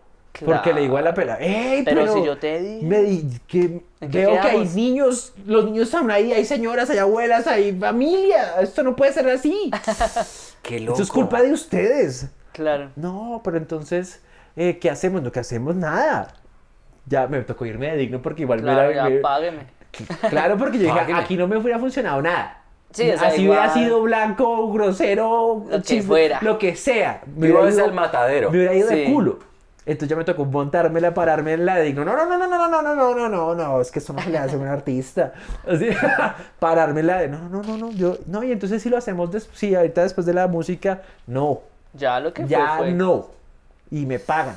Porque le digo a la pela, ¡Ey, Pero pero, si yo te di- Me di que ¿En qué veo que hay niños, los niños están ahí, hay señoras, hay abuelas, hay familia. Esto no puede ser así. Qué loco. Esto es culpa de ustedes. Claro. No, pero entonces, eh, ¿qué hacemos? No, que hacemos nada. Ya me tocó irme de digno porque igual Claro, me, ya, me- págueme. Claro, porque yo dije, aquí no me hubiera funcionado nada. Sí, o sea, Así igual- hubiera sido blanco, grosero, Lo que fuera. lo que sea. Me hubiera ido- al matadero. Me hubiera ido de culo. Entonces ya me tocó montármela, pararme en la de digno. No, no, no, no, no, no, no, no, no, no, no, es que eso no se le hace a un artista. Así, pararme en la de, no, no, no, no, yo, no, y entonces si lo hacemos, des- sí, ahorita después de la música, no, Ya lo que ya fue, fue. no. Y me pagan.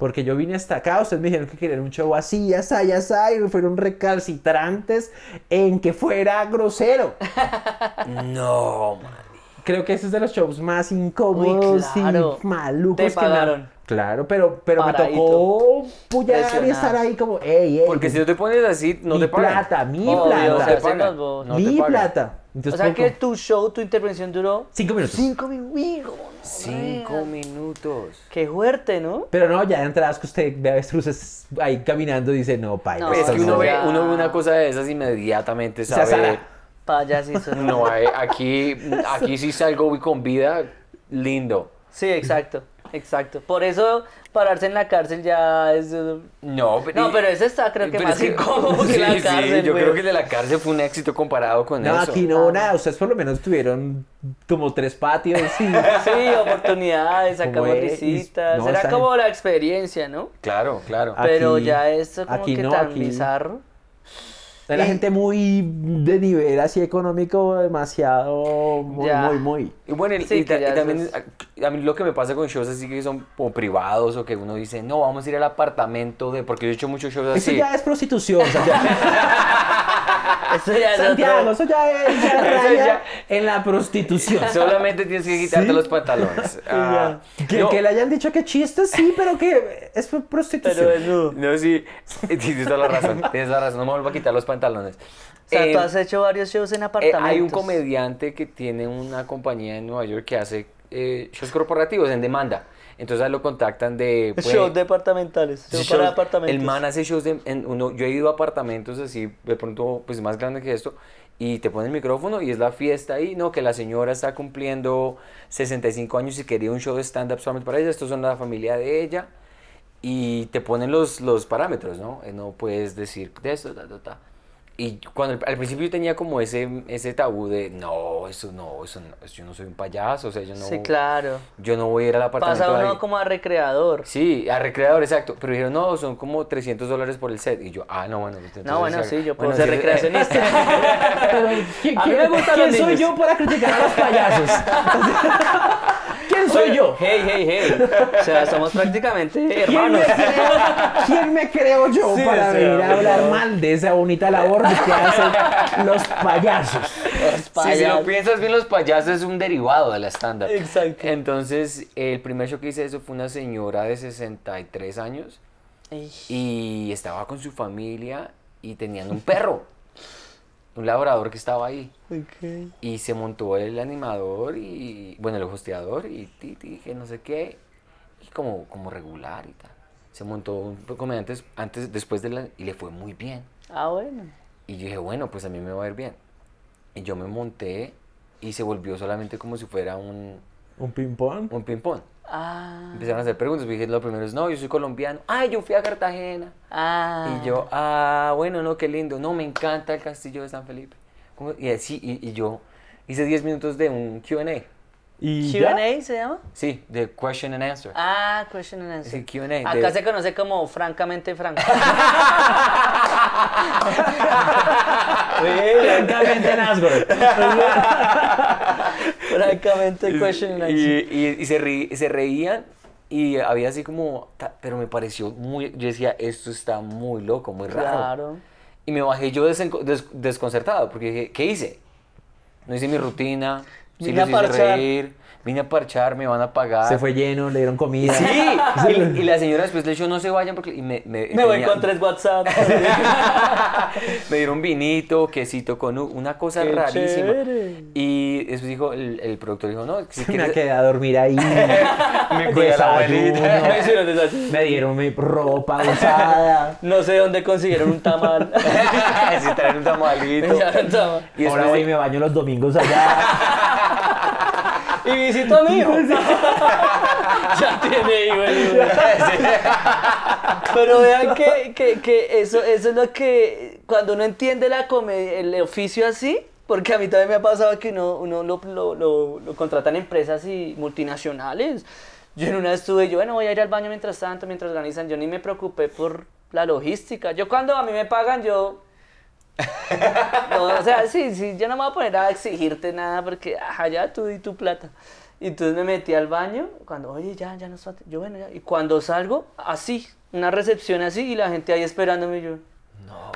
Porque yo vine hasta acá, ustedes me dijeron que querían un show así, así, así, y fueron recalcitrantes en que fuera grosero. No, man. Creo que ese es de los shows más incómodos Uy, claro. y malucos Te que me- pagaron. Claro, pero, pero me tocó pullar y estar ahí como, ey, ey. Porque si no te pones así, no mi te pagan. plata, mi Obvio, plata. pagan. bobos. No mi plata. O Entonces, sea fue que tu show, tu intervención duró Cinco minutos. cinco minutos. Cinco minutos. Qué fuerte, ¿no? Pero no, ya de entradas que usted ve avestruces ahí caminando y dice, no, paila. No, es que uno no". ve, uno ve una cosa de esas inmediatamente O sea, sabe. Sara, Payasito. No, hay- aquí, aquí sí salgo con vida lindo. Sí, exacto. Exacto. Por eso pararse en la cárcel ya es. eh, No, No, pero ese está creo que pero más es incómodo que la sí, cárcel. yo güey. creo que el de la cárcel fue un éxito comparado con No, eso. aquí no, nada. Ustedes por lo menos tuvieron como tres patios. Sí. Sí, oportunidades, sacamos es, risitas. no, Era como la experiencia, ¿no? Claro, claro. Ah, Pero Aquí- ya esto como aquí que no, tan aquí- bizarro. Hay la gente muy de nivel así económico, demasiado, muy, Ya. muy, muy. Y bueno, y, Sí, y que ta- ya y también eso a, a mí lo que me pasa con shows así que son como privados o que uno dice, no, vamos a ir al apartamento de... Porque yo he hecho muchos shows Eso así. ya es prostitución. Santiago, Eso ya es Santiago, otro- eso ya es ya Eso raya ya- en la prostitución. Solamente tienes que quitarte ¿Sí? los pantalones. Ah, Que, no, que le hayan dicho que chiste, sí, pero que es prostitución. Pero desnudo. No, sí, tienes toda la razón, tienes la razón, no me vuelvo a quitar los pantalones. O sea, Eh, tú has hecho varios shows en eh, apartamentos. hay un comediante que tiene una compañía en Nueva York que hace eh, shows corporativos en demanda. Entonces lo contactan de... pues, Shows departamentales. Shows para apartamentos. El man hace shows de, en uno, yo he ido a apartamentos así, de pronto, pues más grande que esto, y te pone el micrófono y es la fiesta ahí, no, que la señora está cumpliendo 65 años y quería un show de stand-up solamente para ella, estos son la familia de ella, y te ponen los, los parámetros, ¿no? Eh, No puedes decir de esto, ta, ta, ta. Y cuando al principio yo tenía como ese, ese tabú de, no, eso no, eso no, yo no soy un payaso, o sea, yo no, Sí, claro. yo no voy a ir al apartamento Pasa uno alguien". como a recreador. Sí, a recreador, exacto. Pero dijeron, no, son como 300 dólares por el set. Y yo, ah, no, bueno. entonces No, bueno, sí, yo puedo bueno, ser sí, recreacionista. Pero, ¿quién, A mí quién- me gustan quién los soy niños. yo para criticar a los payasos? ¿Quién soy yo? Hey, hey, hey. O sea, somos prácticamente ¿Quién hermanos. me, creo, quién me creo yo Sí, para venir a hablar mal de esa bonita labor que hacen los payasos? Los Sí, si payasos. lo piensas bien, los payasos es un derivado de la stand-up. Exacto. Entonces, el primer show que hice eso fue una señora de 63 años Ey, y estaba con su familia y tenían un perro, un labrador que estaba ahí. ok. Y se montó el animador y, bueno, el hosteador y ti, ti, que no sé qué, y como, como regular y tal. Se montó un comediante antes, después de la, y le fue muy bien. Ah, bueno. Y yo dije, bueno, pues a mí me va a ir bien. Y yo me monté y se volvió solamente como si fuera un, ¿Un ping-pong? un ping-pong. Ah. Empezaron a hacer preguntas. Dije, lo primero es, no, yo soy colombiano. Ay, yo fui a Cartagena. Ah. Y yo, ah, bueno, no, qué lindo. No, me encanta el castillo de San Felipe. ¿Cómo? Y así, y, y yo hice 10 minutos de un QA. ¿Q&A se llama? Sí, de question and answer. Ah, question and answer. Sí, Q&A, Acá de- se conoce como francamente franco. Francamente, Question and Y, y- y se, ri- se reían y había así como, pero me pareció muy, yo decía, esto está muy loco, muy raro. Claro. Y me bajé yo des- desconcertado porque dije, ¿qué hice? No hice mi rutina, sí los hice reír, vine a parchar, me van a pagar. Se fue lleno, le dieron comida. Sí, y, y la señora después le dijo, no se vayan porque... y me, me, Me voy con tres WhatsApp. me dieron vinito, quesito con una cosa Qué rarísima. chévere. Y después dijo, el, el productor dijo, no, si me quieres... quedé a dormir ahí. Me cuida la abuelita. Me hicieron desayuno. Me dieron mi ropa usada. No sé dónde consiguieron un tamal. si traen un tamalito. Me. Y Ahora después voy y me baño los domingos allá. Y visito a mi hijo. ya tiene hijo el hijo. Pero vean que, que, que eso, eso es lo que, cuando uno entiende la comedia, el oficio así, porque a mí también me ha pasado que uno, uno lo, lo, lo, lo contratan empresas y multinacionales. Yo en una estuve, yo bueno, voy a ir al baño mientras tanto, mientras organizan, yo ni me preocupé por la logística. Yo cuando a mí me pagan, yo... No, o sea, sí, sí, yo no me voy a poner a exigirte nada porque, ajá, ya tú di tu plata. Y entonces me metí al baño, cuando, oye, ya, ya no está, yo bueno, ya. Y cuando salgo, así, una recepción así, y la gente ahí esperándome yo.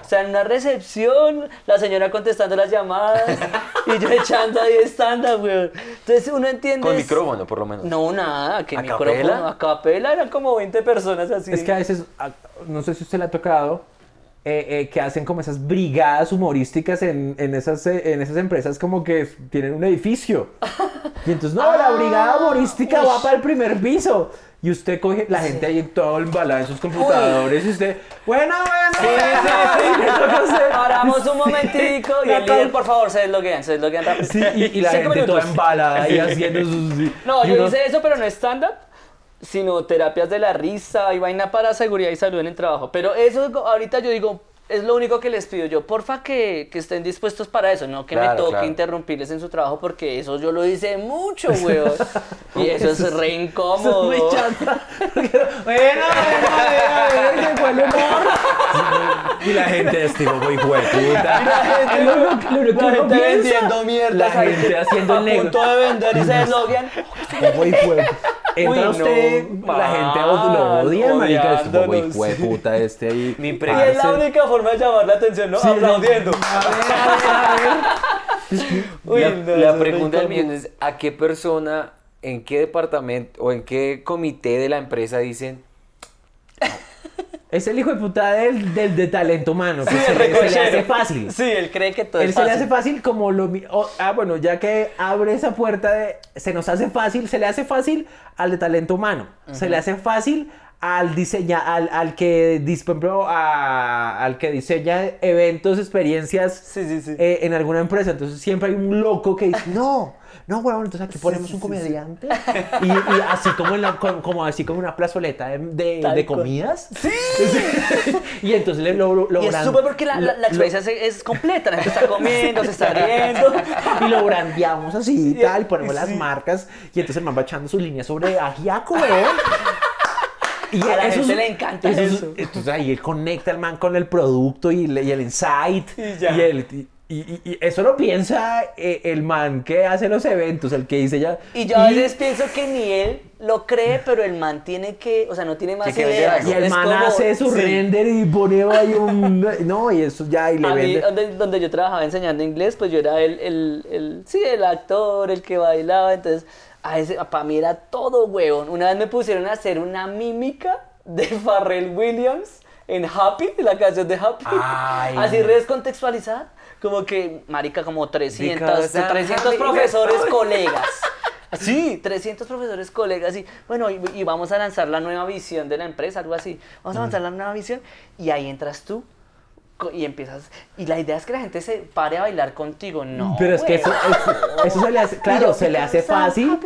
O sea, en una recepción, la señora contestando las llamadas, y yo echando ahí estándar, weón. Entonces uno entiende... Con micrófono, por lo menos. No, nada, que ¿A micrófono, capela? a capela, eran como 20 personas así. Es que a veces, a- no sé si usted le ha tocado, eh, eh, que hacen como esas brigadas humorísticas en, en, esas, eh, en esas empresas como que tienen un edificio. Y entonces, no, la brigada humorística va para el primer piso. Y usted coge la gente ahí todo embalada en sus computadores y usted, bueno, bueno. toca a usted. Paramos un momentico y el líder, por favor, se desloguean, se desloguean rápido. Sí, y, y la gente toda minutos. embalada ahí haciendo sus... No, y yo uno- hice eso, pero no stand-up, sino terapias de la risa y vaina para seguridad y salud en el trabajo. Pero eso ahorita yo digo, es lo único que les pido yo. Porfa que, que estén dispuestos para eso, no que me toque claro. interrumpirles en su trabajo porque eso yo lo hice mucho, weón. y eso es re Eso incómodo. es muy chata. Porque, bueno, bueno, bueno, llegó el humor. Y la gente es tipo, güey, güey, puta. Es lo La gente vendiendo mierdas La gente haciendo a el negro. punto de vender y se desloguean. Güey, güey. Entra Uy, usted, no, la gente lo odia, marica. Es tipo, güey, odiándonos. güey, puta, este ahí. Mi Y pre- es la única forma de llamar la atención, ¿no? Sí, Aplaudiendo. A ver, a ver, a ver. Uy, la, no, pregunta del millón es, ¿a qué persona, en qué departamento o en qué comité de la empresa dicen, Es el hijo de puta del, del de talento humano, que Sí, se, el le, se le hace fácil. Sí, él cree que todo Él es se le fácil. hace fácil como lo... mi- o- ah, bueno, ya que abre esa puerta de... Se nos hace fácil, se le hace fácil al de talento humano. Se le hace fácil al diseña, al, al que, por ejemplo, a- al que diseña eventos, experiencias Sí, sí, sí. eh, en alguna empresa. Entonces siempre hay un loco que dice, no, no, huevón, entonces aquí ponemos un comediante. Y, y así como, en la- como, así como una plazoleta de, de- comidas. Sí. y entonces le lo, Y es súper porque la, la, la experiencia es, es completa. La gente está comiendo, se está riendo. y lo brandeamos así y tal, y ponemos las marcas, y entonces el man va echando sus líneas sobre ajiaco, weón. Y A la eso gente es- le encanta es- eso. Entonces ahí él conecta el man con el producto y, le- y el insight. Y ya. Y, el- y- y- y eso lo piensa eh, el man que hace los eventos, el que dice ya. Y yo a veces pienso que ni él lo cree, pero el man tiene que, o sea, no tiene más ideas. Y el Es man como- hace su sí. render y pone ahí un. No, y eso ya, y le A mí, vende. donde, donde yo trabajaba enseñando inglés, pues yo era el, el, el, sí, el actor, el que bailaba, entonces, a ese, para mí era todo huevón. Una vez me pusieron a hacer una mímica de Pharrell Williams en Happy, la canción de Happy, Ay. así descontextualizada, como que, marica, como 300, Because I'm 300 happy. profesores colegas. Sí, 300 profesores colegas y bueno, y, y vamos a lanzar la nueva visión de la empresa, algo así. Vamos a lanzar la nueva visión y ahí entras tú y empiezas y la idea es que la gente se pare a bailar contigo, no. Pero es que eso, eso, eso se le hace, claro, se le hace fácil.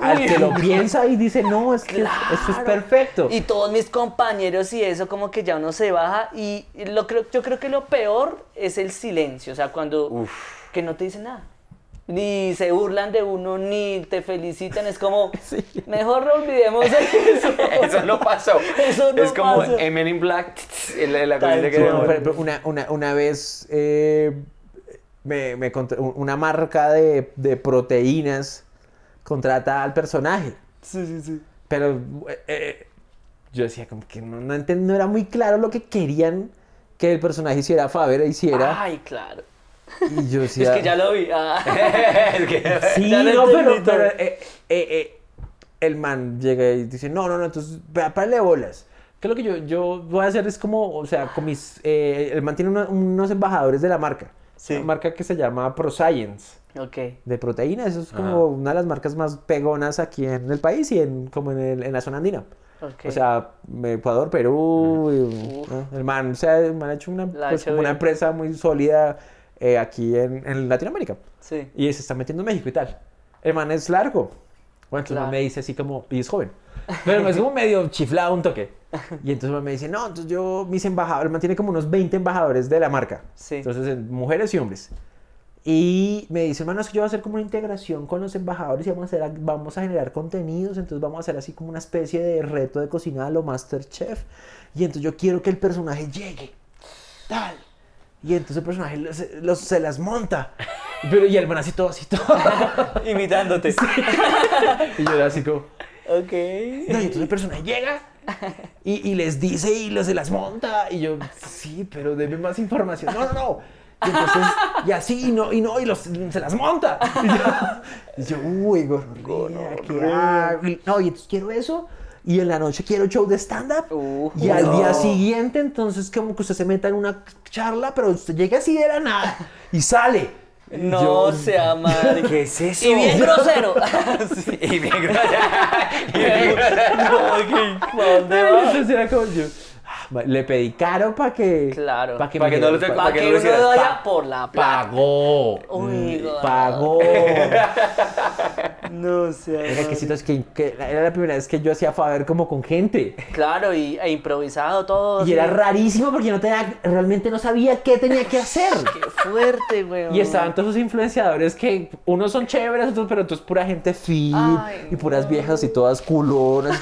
al que lo piensa y dice, no, es que esto es Claro. perfecto. Y todos mis compañeros y eso como que ya uno se baja y lo creo, yo creo que lo peor es el silencio, o sea, cuando que no te dicen nada. Ni se burlan de uno, ni te felicitan, es como, mejor no olvidemos eso. Eso no pasó. Eso no es como pasa. en Men in Black, la, la que una, una, una vez eh, me, me una marca de, de proteínas contrata al personaje, Sí, sí, sí. pero eh, yo decía como que no, no, no era muy claro lo que querían que el personaje hiciera, Faber hiciera, Ay, claro. Y yo Es decía... que ya lo vi. ah. Es que- Sí, no, pero, entendí pero, eh, eh, eh, el man llega y dice, no, no, no, entonces, párale bolas. Que lo que yo, yo voy a hacer es como, o sea, con mis, eh, el man tiene uno- unos embajadores de la marca. Sí. Una marca que se llama ProScience, Ok. de proteínas. Eso es como una de las marcas más pegonas aquí en el país y en, como en, el- en la zona andina. ok. O sea, Ecuador, Perú, y. ¿no? el man, o sea, el man ha hecho una, pues, una empresa muy sólida eh, aquí en, en Latinoamérica. sí. Y se está metiendo en México y tal. El man es largo. Bueno, entonces Claro. me dice así como, y es joven. Pero es como medio chiflado un toque. Y entonces me dice, no, entonces yo, mis embajadores, el man tiene como unos 20 embajadores de la marca. Sí. Entonces, en mujeres y hombres. Y me dice, hermano, es que yo voy a hacer como una integración con los embajadores y vamos a, hacer, vamos a generar contenidos. Entonces vamos a hacer así como una especie de reto de cocina a lo Masterchef. Y entonces yo quiero que el personaje llegue. Tal. Y entonces el personaje los- los- se las monta. Pero, y el man así todo, así todo. Imitándote. Y yo era así como... Ok. No, y entonces el personaje llega y, y les dice y los se las monta. Y yo, sí, pero deme más información. No, no, no. Y entonces, y así, y no, y no, y los, se las monta. Y yo, y yo uy, ¿qué hago? Y, no, y entonces quiero eso. Y en la noche quiero show de stand-up. Uh, y al día siguiente, entonces, como que usted se meta en una charla, pero usted llega así de la nada y sale. No yo, sea madre. ¿Qué es eso? Y bien grosero. Sí. Y bien grosera. Y bien grosera. No, ok, ¿pa' dónde va? Entonces era como yo. Le pedí caro para que. Claro. Para que, Pa' que no lo pa- pa' Para que que no lo uno hicieras. vaya por la plata. Pagó. Uy, Mm. Pagó. No sea Era que, sí, es que, que era la primera vez que yo hacía Faber como con gente. Claro, y, e improvisado todo. Y sí. era rarísimo porque no tenía, realmente no sabía qué tenía que hacer. Qué fuerte, weón. Y estaban todos esos influenciadores que unos son chéveres, otros, pero otros pura gente fit Ay, y puras viejas y todas culonas.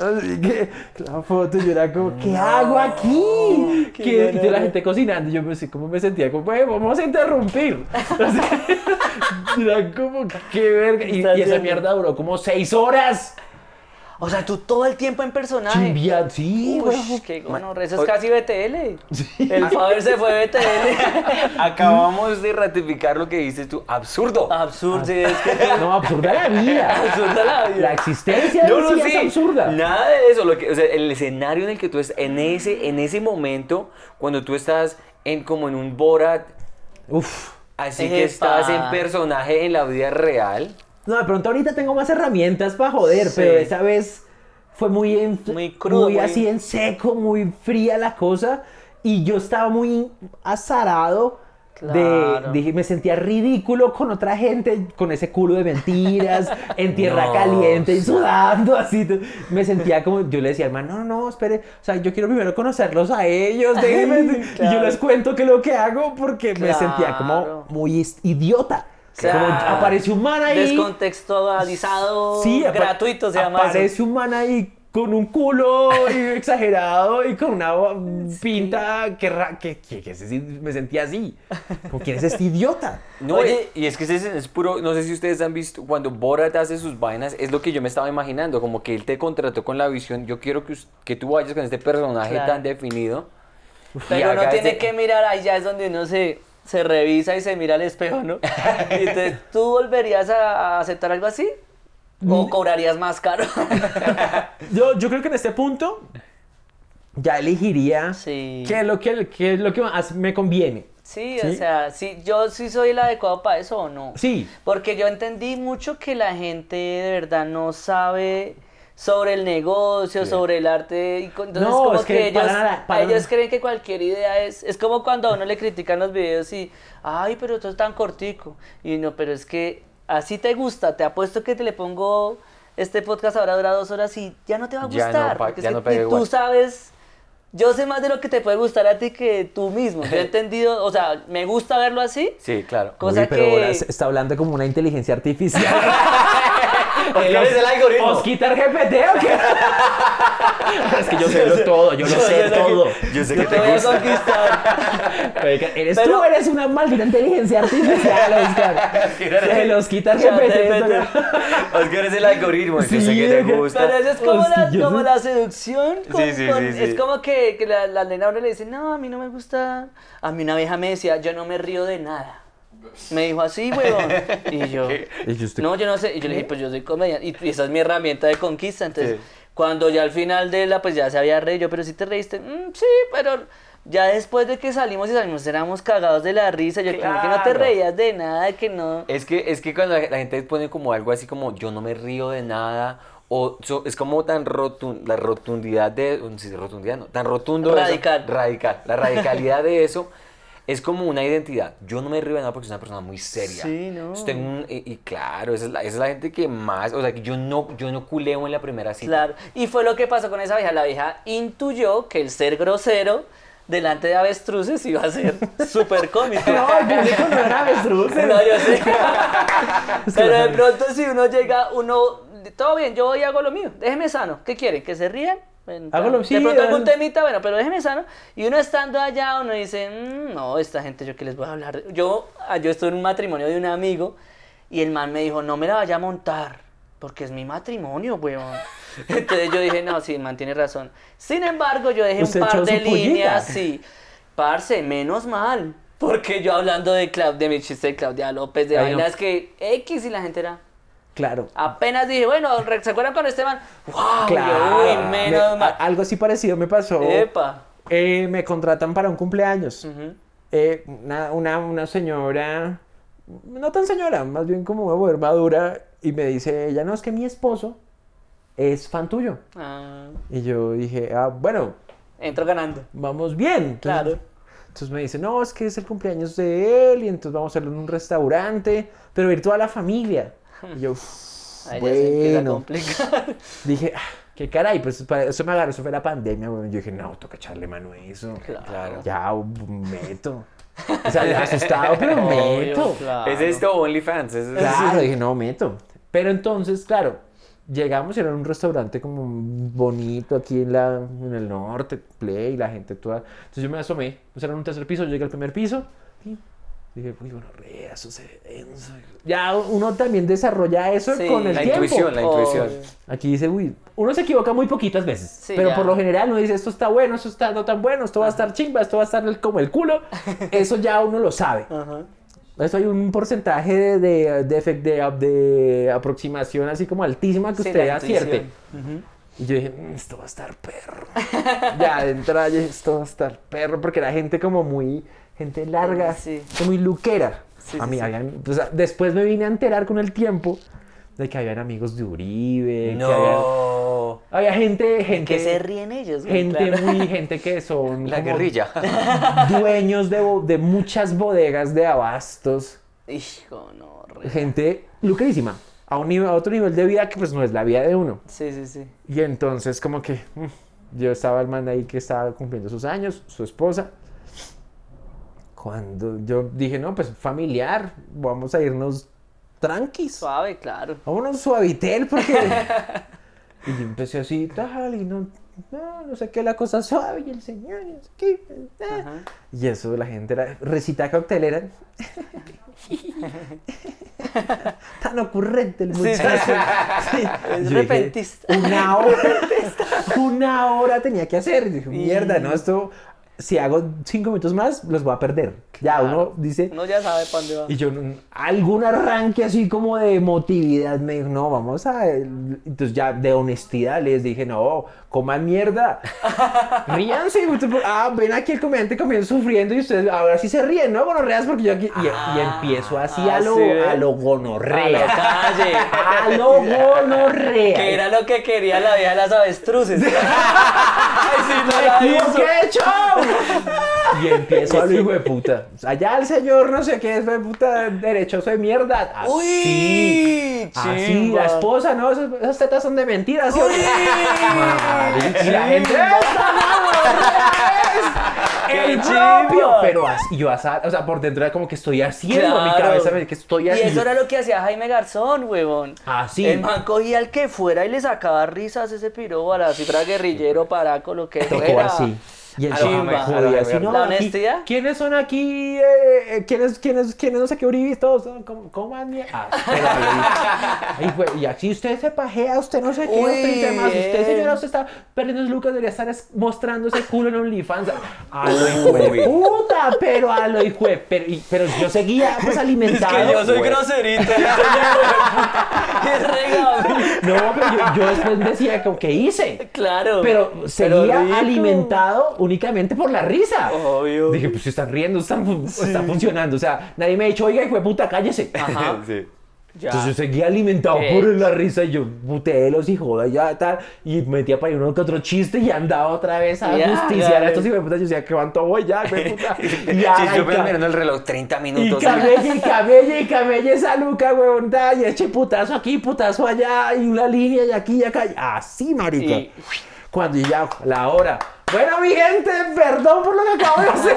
Así que la foto yo era como, ¿qué hago aquí? ganas. toda la gente cocinando. y Yo me sé cómo me sentía como, "Bueno, vamos a interrumpir. Así, era como, qué verga. Y, y esa mierda duró como seis horas. O sea, tú todo el tiempo en personaje. Chimbia, sí, Uy, qué gonorrea, Eso es casi BTL. El Faber se fue BTL. Acabamos de ratificar lo que dices tú. Absurdo. Absurdo, sí, es que No, absurda la vida. absurda la vida. La existencia de No, no, sí sí. es absurda. Nada de eso. Lo que, o sea, el escenario en el que tú estás, en ese, en ese momento, cuando tú estás en como en un Borat, Uf. así que estás en personaje en la vida real. No, de pronto ahorita tengo más herramientas para joder, Sí. pero esa vez fue muy, en- Muy crudo, muy muy- así en seco, muy fría la cosa. Y yo estaba muy azarado. De, Claro. dije, me sentía ridículo con otra gente, con ese culo de mentiras, en tierra No, caliente y sudando, así. Me sentía como, yo le decía al man, no, no, espere, o sea, yo quiero primero conocerlos a ellos, déjenme, y yo Claro. les cuento qué es lo que hago, porque me sentía como Claro. muy is- Claro. Como apareció un man ahí. Descontextualizado, Sí, gratuito se llama Aparece eso. un man ahí con un culo y exagerado y con una pinta que, ra- que, que- que se- me sentía así. ¿Con quién es este idiota? No, Oye. y, es que ese es, es puro, no sé si ustedes han visto, cuando Borat hace sus vainas, es lo que yo me estaba imaginando, como que él te contrató con la visión, yo quiero que, que tú vayas con este personaje Claro. tan definido. Pero uno tiene que mirar, ahí ya es donde uno se, se revisa y se mira al espejo, ¿no? Y entonces, ¿tú volverías a, aceptar algo así? ¿O cobrarías más caro? Yo, yo creo que en este punto ya elegiría Sí. qué es lo que, qué es lo que más me conviene. Sí, ¿Sí? o sea, sí, yo sí soy el adecuado para eso o no. Sí. Porque yo entendí mucho que la gente de verdad no sabe sobre el negocio, sobre el arte. Y con- entonces No, como es que que, ellos, para nada, para ellos nada. creen que cualquier idea es... Es como cuando a uno le critican los videos y, ay, pero esto es tan cortico. Y no, pero es que así te gusta, te apuesto que te le pongo este podcast ahora dura dos horas y ya no te va a Ya no gustar. porque es ya que no pega tú igual. sabes, yo sé más de lo que te puede gustar a ti que tú mismo. Yo he entendido, o sea, me gusta verlo así. Sí, claro. Cosa Uy, pero que- ahora está hablando como una inteligencia artificial. Él es el algoritmo. ¿Os quita el GPT o qué? es que yo sé lo todo, yo lo Yo sé sé lo que- todo. Yo sé Yo que te gusta. conquistar. Eres Pero- tú, eres una maldita inteligencia artificial, Oscar. Se los quita GPT. Oscar es el algoritmo. yo sé Sí, que te gusta. Pero eso es como, Hostia, la, yo como sé. la seducción. con- Sí, sí, con- sí, sí. Es como que, que la, la nena ahora le dice, no, a mí no me gusta. A mí una vieja me decía, yo no me río de nada. Me dijo así, huevón. Y yo, no, yo no sé. Y yo le dije, pues yo soy comediante. Y, esa es mi herramienta de conquista. Entonces, Sí. cuando ya al final de la, pues ya se había reído, yo, pero sí te reíste. "Mm, sí, pero ya después de que salimos y salimos, éramos cagados de la risa. Yo, como que no te Claro. reías de nada, de que no. Es que, es que cuando la, la gente pone como algo así como yo no me río de nada, o so- es como tan rotun, la rotundidad de, um, sí, rotundidad no, tan rotundo. eso, Radical. radical. La radicalidad de eso es como una identidad. Yo no me río de nada porque soy una persona muy seria. Sí, no. Entonces, tengo un- y, y claro, esa es, la, esa es la gente que más, o sea, que yo no, yo no culeo en la primera cita. Claro, y fue lo que pasó con esa vieja. La vieja intuyó que el ser grosero delante de avestruces iba a ser súper cómico. No, el público no era avestruz. No, yo sé. Pero de pronto si uno llega, uno, todo bien, yo voy y hago lo mío, déjeme sano. ¿Qué quieren? ¿Que se rían? Bueno, Hago lo- de sí, pronto algún temita, bueno, pero déjeme sano. Y uno estando allá, uno dice, "Mm, no, esta gente, ¿yo qué les voy a hablar? Yo, ah, yo estuve en un matrimonio de un amigo y el man me dijo, no me la vaya a montar, porque es mi matrimonio, weón. Entonces yo dije, no, sí, el man tiene razón. Sin embargo, yo dejé un par de su pollita. líneas, sí. Parce, menos mal. Porque yo hablando de, Clau- de mi chiste de Claudia López, de no. vainas que X y la gente era... Claro. Apenas dije, bueno, ¿se acuerdan con este man? ¡Wow! Claro. Yo, uy, menos Me- mal. algo así parecido me pasó. Epa. Eh, me contratan para un cumpleaños. Eh, una, una, una señora, no tan señora, más bien como una mujer madura, y me dice ella, no, es que mi esposo es fan tuyo. Ah, Y yo dije, ah, bueno, entro ganando. vamos bien. Claro. Entonces me dice, no, es que es el cumpleaños de él, y entonces vamos a hacerlo en un restaurante, pero ir toda la familia. Y yo, Ahí bueno, dije, ah, qué caray, pues para eso me agarró, eso fue la pandemia, weón. Yo dije, no, toca echarle mano a eso. Claro. Ya, meto. O sea, asustado, pero Obvio, meto. claro. Es esto OnlyFans. es- Claro, dije, no, meto. Pero entonces, claro, llegamos, era un restaurante como bonito aquí en, la, en el norte, play, la gente toda. Entonces yo me asomé, pues era en un tercer piso, yo llegué al primer piso. Y dije, uy, bueno, re, eso se denso. Ya uno también desarrolla eso Sí. con el La tiempo. intuición, la intuición. Obvio. Aquí dice, uy, uno se equivoca muy poquitas veces, Sí, pero ya. por lo general uno dice, esto está bueno, esto está no tan bueno, esto va a estar chimba, esto va a estar como el culo. Eso ya uno lo sabe. Ajá. Eso hay un porcentaje de, de, de, de- de aproximación así como altísima que Sí, usted acierte. Y yo dije, "Mm, esto va a estar perro. ya de entrada esto va a estar perro, porque era gente como muy, gente larga, Sí. muy luquera. Sí, a mí sí. habían, o sea, después me vine a enterar con el tiempo de que habían amigos de Uribe, que había, No. había gente, gente, Que se ríen ellos, güey, gente claro. muy, gente que son La guerrilla. dueños de, muchas bodegas de abastos. Hijo, no, re- gente lucrísima, a, un nivel, a otro nivel de vida que pues no es la vida de uno. Sí, sí, sí. Y entonces como que mm, yo estaba el man ahí que estaba cumpliendo sus años, su esposa. Cuando yo dije, no, pues familiar, vamos a irnos tranquis. Suave, claro. Vámonos suavitel porque... y yo empecé así, tal, y no, no, no sé qué, la cosa suave, y el señor, y no sé qué. ah. Ajá. Y eso, la gente era recita coctelera. Tan ocurrente el muchacho. sí, Sí. Es Yo dije, repentista. Una hora. una hora tenía que hacer. Y dije, mierda, no, esto. Si hago cinco minutos más, los voy a perder. Ya uno dice. Uno ya sabe para dónde va. Y yo, mm, algún arranque así como de emotividad, me dijo, no, vamos a... Entonces ya de honestidad les dije, no, coman mierda. Ríanse. Ah, ven aquí el comediante comiendo sufriendo y ustedes ahora sí se ríen, ¿no? Gonorreas porque yo aquí... Y, y empiezo así a ah, lo, sí, a lo A gonorrea. calle. A lo gonorrea. Que era lo que quería la vieja de las avestruces. Ay, sí, no la ¡Me hizo. equivoqué, chao! Y empiezo a lo hijo de puta. Allá el señor no sé qué es, de puta, derechoso de mierda. Así. Uy, Así, la esposa, ¿no? Esas, esas tetas son de mentiras, ¿sí? Marica, Y la gente. ¡Esta no ¡Qué ¡El propio! Pero así, yo o sea, por dentro era como que estoy haciendo mi cabeza, que estoy Y haciendo. eso era lo que hacía Jaime Garzón, huevón. Así. El man cogía al que fuera y le sacaba risas ese piro a la cifra guerrillero, paraco, lo que Tocó fuera. así. Y el chimba jodía no, ¿La aquí- honestidad? ¿Quiénes son aquí? eh, eh, ¿quiénes, quiénes, quiénes no sé qué uribistas? ¿Cómo, cómo van? Ah, fue, y así usted se pajea, usted no sé qué, Uy, usted dice más, usted bien. señora, usted está perdiendo lucas, debería estar es- mostrando ese culo en OnlyFans. A lo hijo de puta, pero a lo hijo de, pero, y- pero yo seguía pues alimentado. soy Güey. groserito. ¡Qué regalo! No, pero yo, yo después decía como que hice. Claro. Pero seguía alimentado únicamente por la risa. Obvio. Dije, pues si están riendo, están, fu- está funcionando. O sea, nadie me ha dicho, oiga, hijo de puta, cállese. Ajá. Sí. Ya. Entonces yo seguía alimentado ¿Qué? por la risa y yo putelos y joda ya tal. Y metía para ahí uno que otro chiste y andaba otra vez a Ya, justiciar ya, a estos ya. hijos de puta. Yo decía, ¿qué cuánto voy ya, puta? Y Sí, ya, yo y mirando el reloj 30 y minutos. cabelle, y cabelle, y cabelle esa luca, huevón, y eche putazo aquí, putazo allá, y una línea, y aquí, y acá, y así, marica. Y- Cuando ya, la hora. Bueno, mi gente, perdón por lo que acabo de hacer.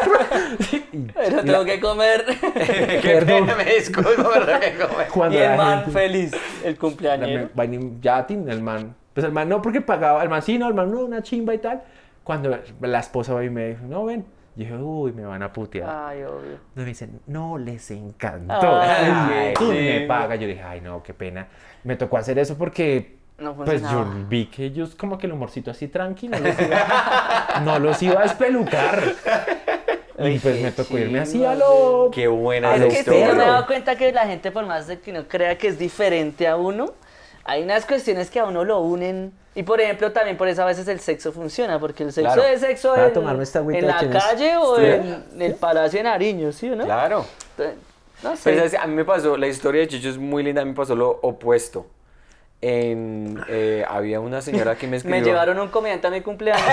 Y- Pero y tengo que comer. Perdón. me disculpo, que. Cuando y el man gente- feliz. El la- cumpleañero. va y ya, tin, el man. Pues el man no, porque pagaba, el man sí, no, el man no, una chimba y tal. Cuando la esposa va y me dijo, no, ven. Yo dije, uy, me van a putear. Ay, obvio. No, me dicen, no les encantó. Ay, Ay, sí. me pagas. Yo dije, ay, no, qué pena. Me tocó hacer eso porque, No pues yo vi que ellos, como que el humorcito así tranquilo, no los iba, no los iba a espelucar. Y pues me tocó irme así a lo. Qué buena A Es que sí, yo me he dado cuenta que la gente, por más de que no crea que es diferente a uno, hay unas cuestiones que a uno lo unen. Y por ejemplo, también por eso a veces el sexo funciona, porque el sexo Claro. es sexo en, tomarme esta agüita en la calle o Sí. en el Palacio de Nariño, ¿sí o no? Claro. Entonces, No sé. Pero ¿sabes? a mí me pasó, la historia de Chicho es muy linda, a mí me pasó lo opuesto. En, eh, había una señora que me escribió. Me llevaron un comediante a mi cumpleaños.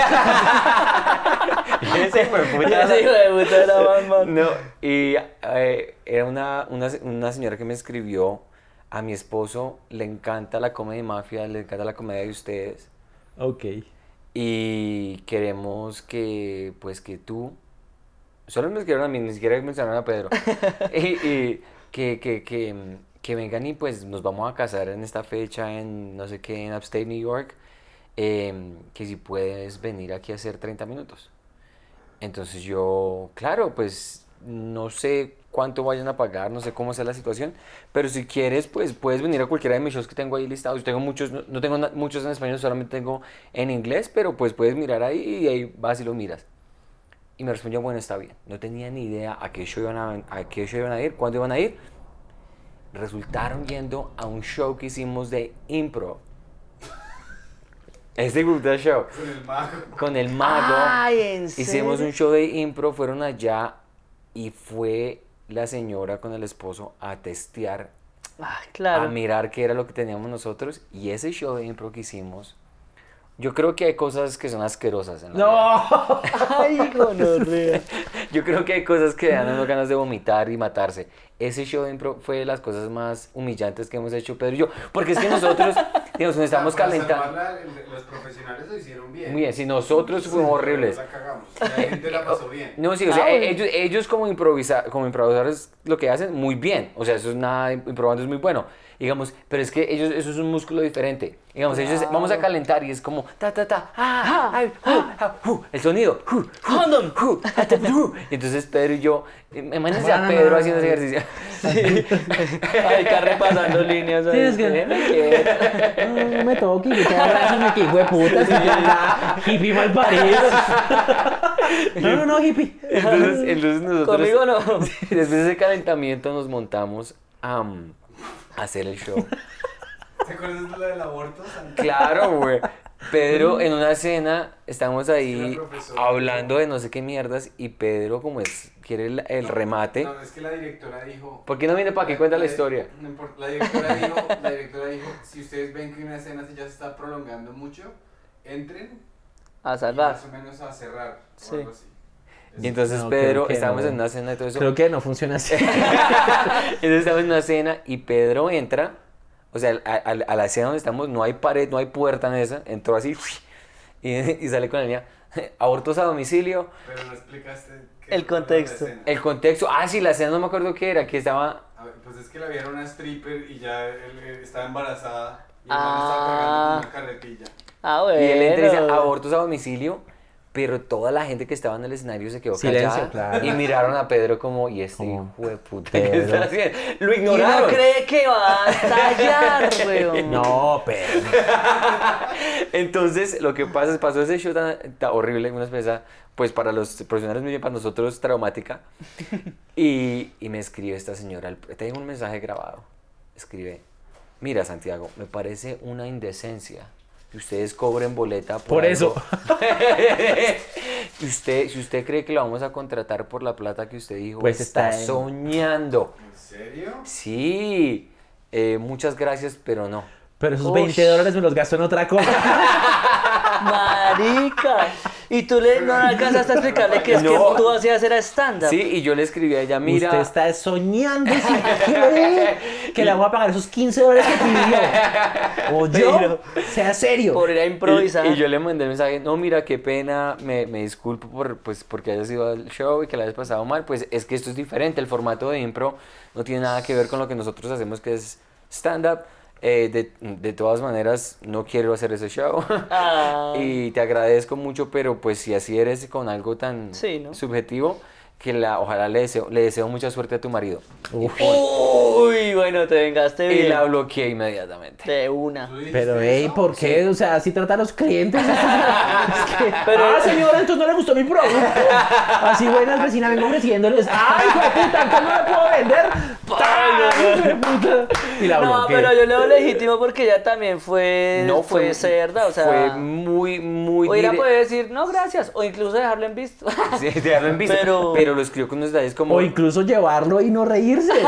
Ese hijo de puta. Ese hijo de puta era más mal. No, y eh, era una, una, una señora que me escribió, a mi esposo le encanta la comedia de mafia, le encanta la comedia de ustedes, Ok. y queremos que, pues, que tú, solo me escribieron a mí, ni siquiera mencionaron a Pedro, y, y que, que, que, que vengan y pues nos vamos a casar en esta fecha en, no sé qué, en Upstate New York, em, que si puedes venir aquí a hacer 30 minutos. Entonces yo, claro, pues no sé cuánto vayan a pagar, no sé cómo sea la situación, pero si quieres, pues puedes venir a cualquiera de mis shows que tengo ahí listados. Yo tengo muchos, no, no tengo muchos en español, solamente tengo en inglés, pero pues puedes mirar ahí y ahí vas y lo miras. Y me respondió, bueno, está bien. No tenía ni idea a qué show iban a, a, qué show iban a ir, cuándo iban a ir. Resultaron yendo a un show que hicimos de impro. Este grupo de show Con el mago. con el mago. Ay, ¿en Hicimos serio? un show de impro, fueron allá y fue la señora con el esposo a testear, Ah, a claro. mirar qué era lo que teníamos nosotros. Y ese show de impro que hicimos, yo creo que hay cosas que son asquerosas en la vida. No. Ay, gonorrea. Yo creo que hay cosas que dan uno ganas de vomitar y matarse. Ese show de impro fue de las cosas más humillantes que hemos hecho Pedro y yo. Porque es que nosotros, digamos, nos estamos calentando. los profesionales lo hicieron bien. Muy bien, si nosotros fuimos horribles. La cagamos. La gente la pasó bien. No, sí, o sea, Ah, bueno. ellos, ellos como, improvisa, como improvisadores lo que hacen, muy bien. O sea, eso es nada, improbando es muy bueno. Digamos, pero es que ellos, eso es un músculo diferente. Digamos, ellos, vamos a calentar y es como, ta, ta, ta, ah, ay, hu, ah, hu, el sonido, ah, hu. Y entonces Pedro y yo, eh, imagínense a Pedro haciendo ese ejercicio. Ay, está repasando líneas. ahí. Tienes que-. No, no me toques, que te abrázame, que hijo de puta, está hippie mal parido. No, no, no, hippie. Entonces, entonces nosotros, Conmigo no. después de ese calentamiento nos montamos a um, a hacer el show. ¿Te acuerdas de la del aborto? Claro, güey. Pedro en una cena, estamos ahí la profesora. hablando de no sé qué mierdas y Pedro como es, quiere el, el remate. No, es que la directora dijo... ¿Por qué no viene para que cuenta la historia? No importa. La directora dijo, la directora dijo, si ustedes ven que una escena se ya se está prolongando mucho, entren A y salvar. más o menos a cerrar o Sí. algo así. Y entonces No, Pedro, estábamos no. en una cena y todo eso. Creo que no funciona así. Entonces estamos en una cena y Pedro entra, o sea, a, a- a la escena donde estamos no hay pared, no hay puerta en esa, entró así y, y sale con la niña, abortos a domicilio. Pero no explicaste. El contexto. El contexto, ah, sí, la escena no me acuerdo qué era, que estaba... A ver, pues es que la vieron una stripper y ya él, él estaba embarazada y Ah. estaba cargando con una carretilla. Ah, bueno. Y él entra y dice abortos a domicilio, pero toda la gente que estaba en el escenario se quedó Silencio, callada claro. y miraron a Pedro como, y este hijo de puta, ¿qué Pedro. está haciendo? Lo Y no ignoraron. cree que va a estallar, weón. No, pero. Entonces, lo que pasa es, pasó ese show tan, tan horrible, una especie, pues para los profesionales muy bien, para nosotros traumática. Y, y me escribe esta señora, tengo un mensaje grabado. Escribe, mira Santiago, me parece una indecencia que ustedes cobren boleta por, Por eso. algo". Y usted, si usted cree que lo vamos a contratar por la plata que usted dijo, Pues está, está en- soñando. ¿En serio? Sí, eh, muchas gracias, pero no. Pero esos Ush. 20 dólares me los gasto en otra cosa. Marica. Y tú le no alcanzaste a explicarle que es No. que tú hacías era stand-up. Sí, y yo le escribí a ella, mira... Usted está soñando si cree que le voy a pagar esos 15 dólares que pidió. O yo, Pero- sea serio. Por ir a improvisar. Y, y yo le mandé el mensaje, no, mira, qué pena, me, me disculpo por, pues, porque hayas ido al show y que la hayas pasado mal, pues es que esto es diferente, el formato de impro no tiene nada que ver con lo que nosotros hacemos, que es stand-up. Eh, de, de todas maneras, no quiero hacer ese show. Ah. y te agradezco mucho, pero pues si así eres con algo tan Sí, ¿no? subjetivo, que la, ojalá le deseo, le deseo mucha suerte a tu marido. Uf, Uy, bueno, te vengaste Y bien. la bloqueé inmediatamente. De una. ¿Tú dijiste pero, hey? ¿por qué? O sea, así trata a los clientes. Es que, Pero- ah, señora, entonces no le gustó mi producto. Así buenas vecinas vengo ofreciéndoles. ¡Ay, hijo de puta! ¿Entonces no le puedo vender? ¡Ay, hijo de puta! Y la No, bloqueé. pero yo leo legítimo porque ella también fue, No fue, fue cerda, o sea, Fue muy, muy o ella dire- puede decir no gracias, o incluso dejarlo en visto. Sí, dejarlo en visto. Pero- Pero, lo escribió con unos detalles como. O incluso llevarlo y no reírse.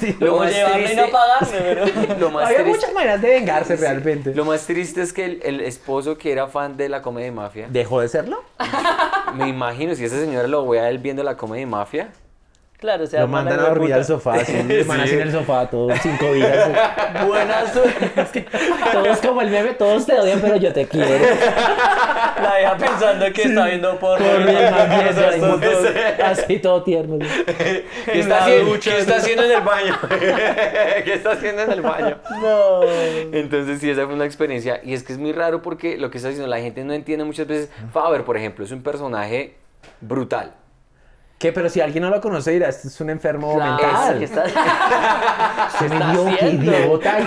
Sí, Lo o más llevarlo y triste- no pagarme, pero... lo más Había triste- muchas maneras de vengarse realmente. Lo más triste es que el, el esposo que era fan de la comedia mafia, ¿Dejó de serlo? me imagino si esa señora lo ve a él viendo la comedia mafia, Claro, o sea, Lo mandan a dormir al sofá, así, mandan así en el sofá todos cinco días. Buena suerte. Todos como el meme, todos te odian, pero yo te quiero. La deja pensando que está viendo. Por Así todo tierno. ¿Qué está, haciendo. ¿Qué está haciendo en el baño? ¿Qué está haciendo en el baño? No. Entonces sí, esa fue una experiencia. Y es que es muy raro porque lo que está diciendo la gente no entiende muchas veces. Faber, por ejemplo, es un personaje brutal. ¿Qué? Pero si alguien no lo conoce dirá, este es un enfermo Claro, mental. ¿qué está- Se me dio, haciendo? idiota.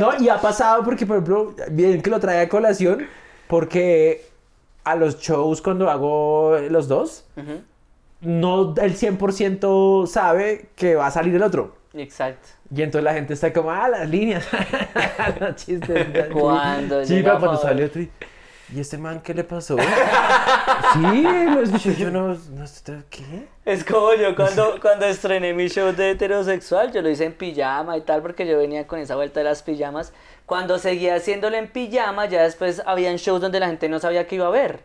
No, y ha pasado porque, por ejemplo, bien que lo trae a colación, porque a los shows cuando hago los dos, Ujú, no el 100% sabe que va a salir el otro. Exacto. Y entonces la gente está como, ah, las líneas. los chistes. Cuando pero cuando salió otro. y, ¿Y este man qué le pasó? sí, lo escuché. Yo no, no ¿qué? Es como yo cuando, cuando estrené mi show de heterosexual, yo lo hice en pijama y tal, porque yo venía con esa vuelta de las pijamas. Cuando seguía haciéndolo en pijama, ya después habían shows donde la gente no sabía que iba a ver.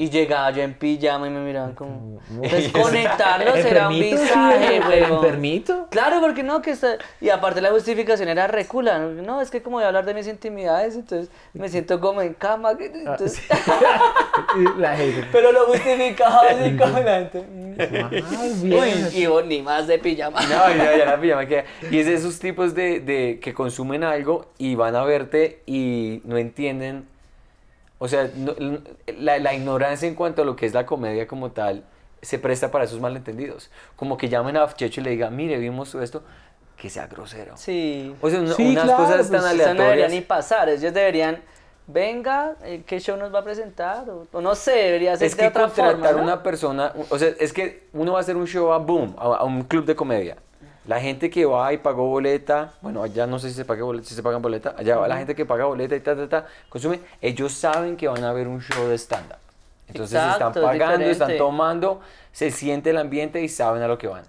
Y llegaba yo en pijama y me miraban como... Pues conectarlos era un visaje, huevón. Enfermito. Claro, porque no, que está... Y aparte la justificación era recula. No, es que como voy a hablar de mis intimidades, entonces me siento como en cama. que- Ah, entonces- la gente. Pero lo justificaba así como la gente. Ay, Uy, bien. y vos ni más de pijama. No, ya, ya la pijama queda. Y es de esos tipos de, de que consumen algo y van a verte y no entienden. O sea, no- la, la ignorancia en cuanto a lo que es la comedia como tal se presta para esos malentendidos. Como que llamen a Checho y le digan, mire, vimos todo esto, que sea grosero. Sí. O sea, Sí, unas claro, cosas pues, tan Eso no debería aleatorias. ni pasar. Ellos deberían, venga, eh, ¿qué show nos va a presentar? O, o no sé, debería ser Es de que otra contratar forma. ¿no? una persona, o sea, es que uno va a hacer un show a Boom, a, a un club de comedia. La gente que va y pagó boleta, bueno, allá no sé si se paga boleta, si se pagan boleta, allá va la gente que paga boleta y ta, ta, ta, consume, ellos saben que van a ver un show de stand-up. Entonces Exacto, están es pagando, están tomando, se siente el ambiente y saben a lo que van.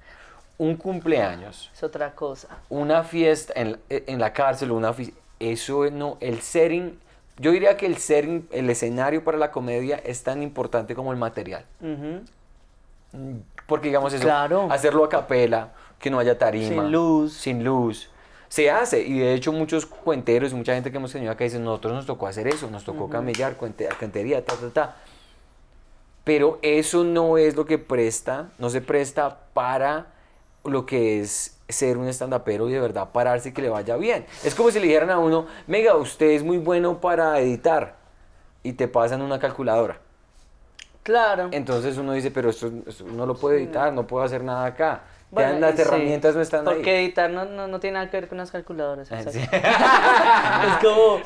Un cumpleaños, Es otra cosa. una fiesta en, la- en la cárcel, una eso no, el setting, yo diría que el setting, el escenario para la comedia es tan importante como el material. Ujú. Porque digamos eso, Claro. hacerlo a capela, que no haya tarima. Sin luz. Sin luz. Se hace, y de hecho muchos cuenteros, mucha gente que hemos tenido acá dicen, nosotros nos tocó hacer eso, nos tocó camellar, cuente- cuentería, ta, ta, ta. Pero eso no es lo que presta, no se presta para lo que es ser un estandapero y de verdad pararse y que le vaya bien. Es como si le dijeran a uno, mega, usted es muy bueno para editar y te pasan una calculadora. Claro. Entonces uno dice, pero esto, esto no lo puedo editar, no puedo hacer nada acá. Ya Bueno, las sí, herramientas no están Porque ahí. editar no, no, no tiene nada que ver con las calculadoras. Ah, sí. es como...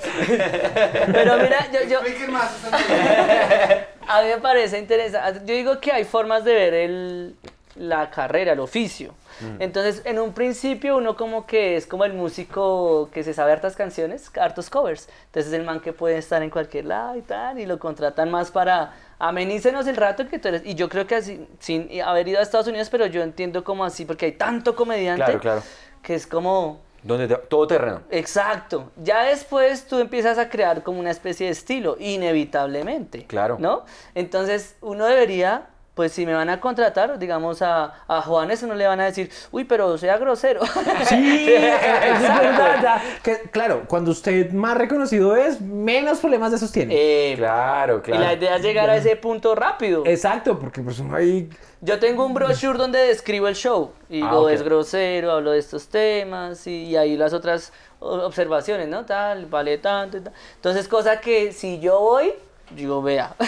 Pero mira, yo, yo, más. a mí me parece interesante. Yo digo que hay formas de ver el, la carrera, el oficio. Entonces, en un principio uno como que es como el músico que se sabe hartas canciones, hartos covers. Entonces el man que puede estar en cualquier lado y tal, y lo contratan más para amenícenos el rato que tú eres. Y yo creo que así, sin haber ido a Estados Unidos, pero yo entiendo como así, porque hay tanto comediante Claro, claro. que es como... Donde te- todo terreno. Exacto. Ya después tú empiezas a crear como una especie de estilo, inevitablemente. Claro. ¿No? Entonces uno debería, pues si me van a contratar, digamos a, a Juanes, no le van a decir, uy, pero sea grosero. Sí, es verdad. ya. Que, claro, cuando usted más reconocido es, menos problemas de esos tiene. Eh, Claro, Y claro. la idea es llegar a ese punto rápido. Exacto, porque pues ahí... Yo tengo un brochure donde describo el show. Y Ah, digo, es grosero, hablo de estos temas y, y ahí las otras observaciones, ¿no? Tal, vale tanto y tal. Entonces, cosa que si yo voy, digo, vea.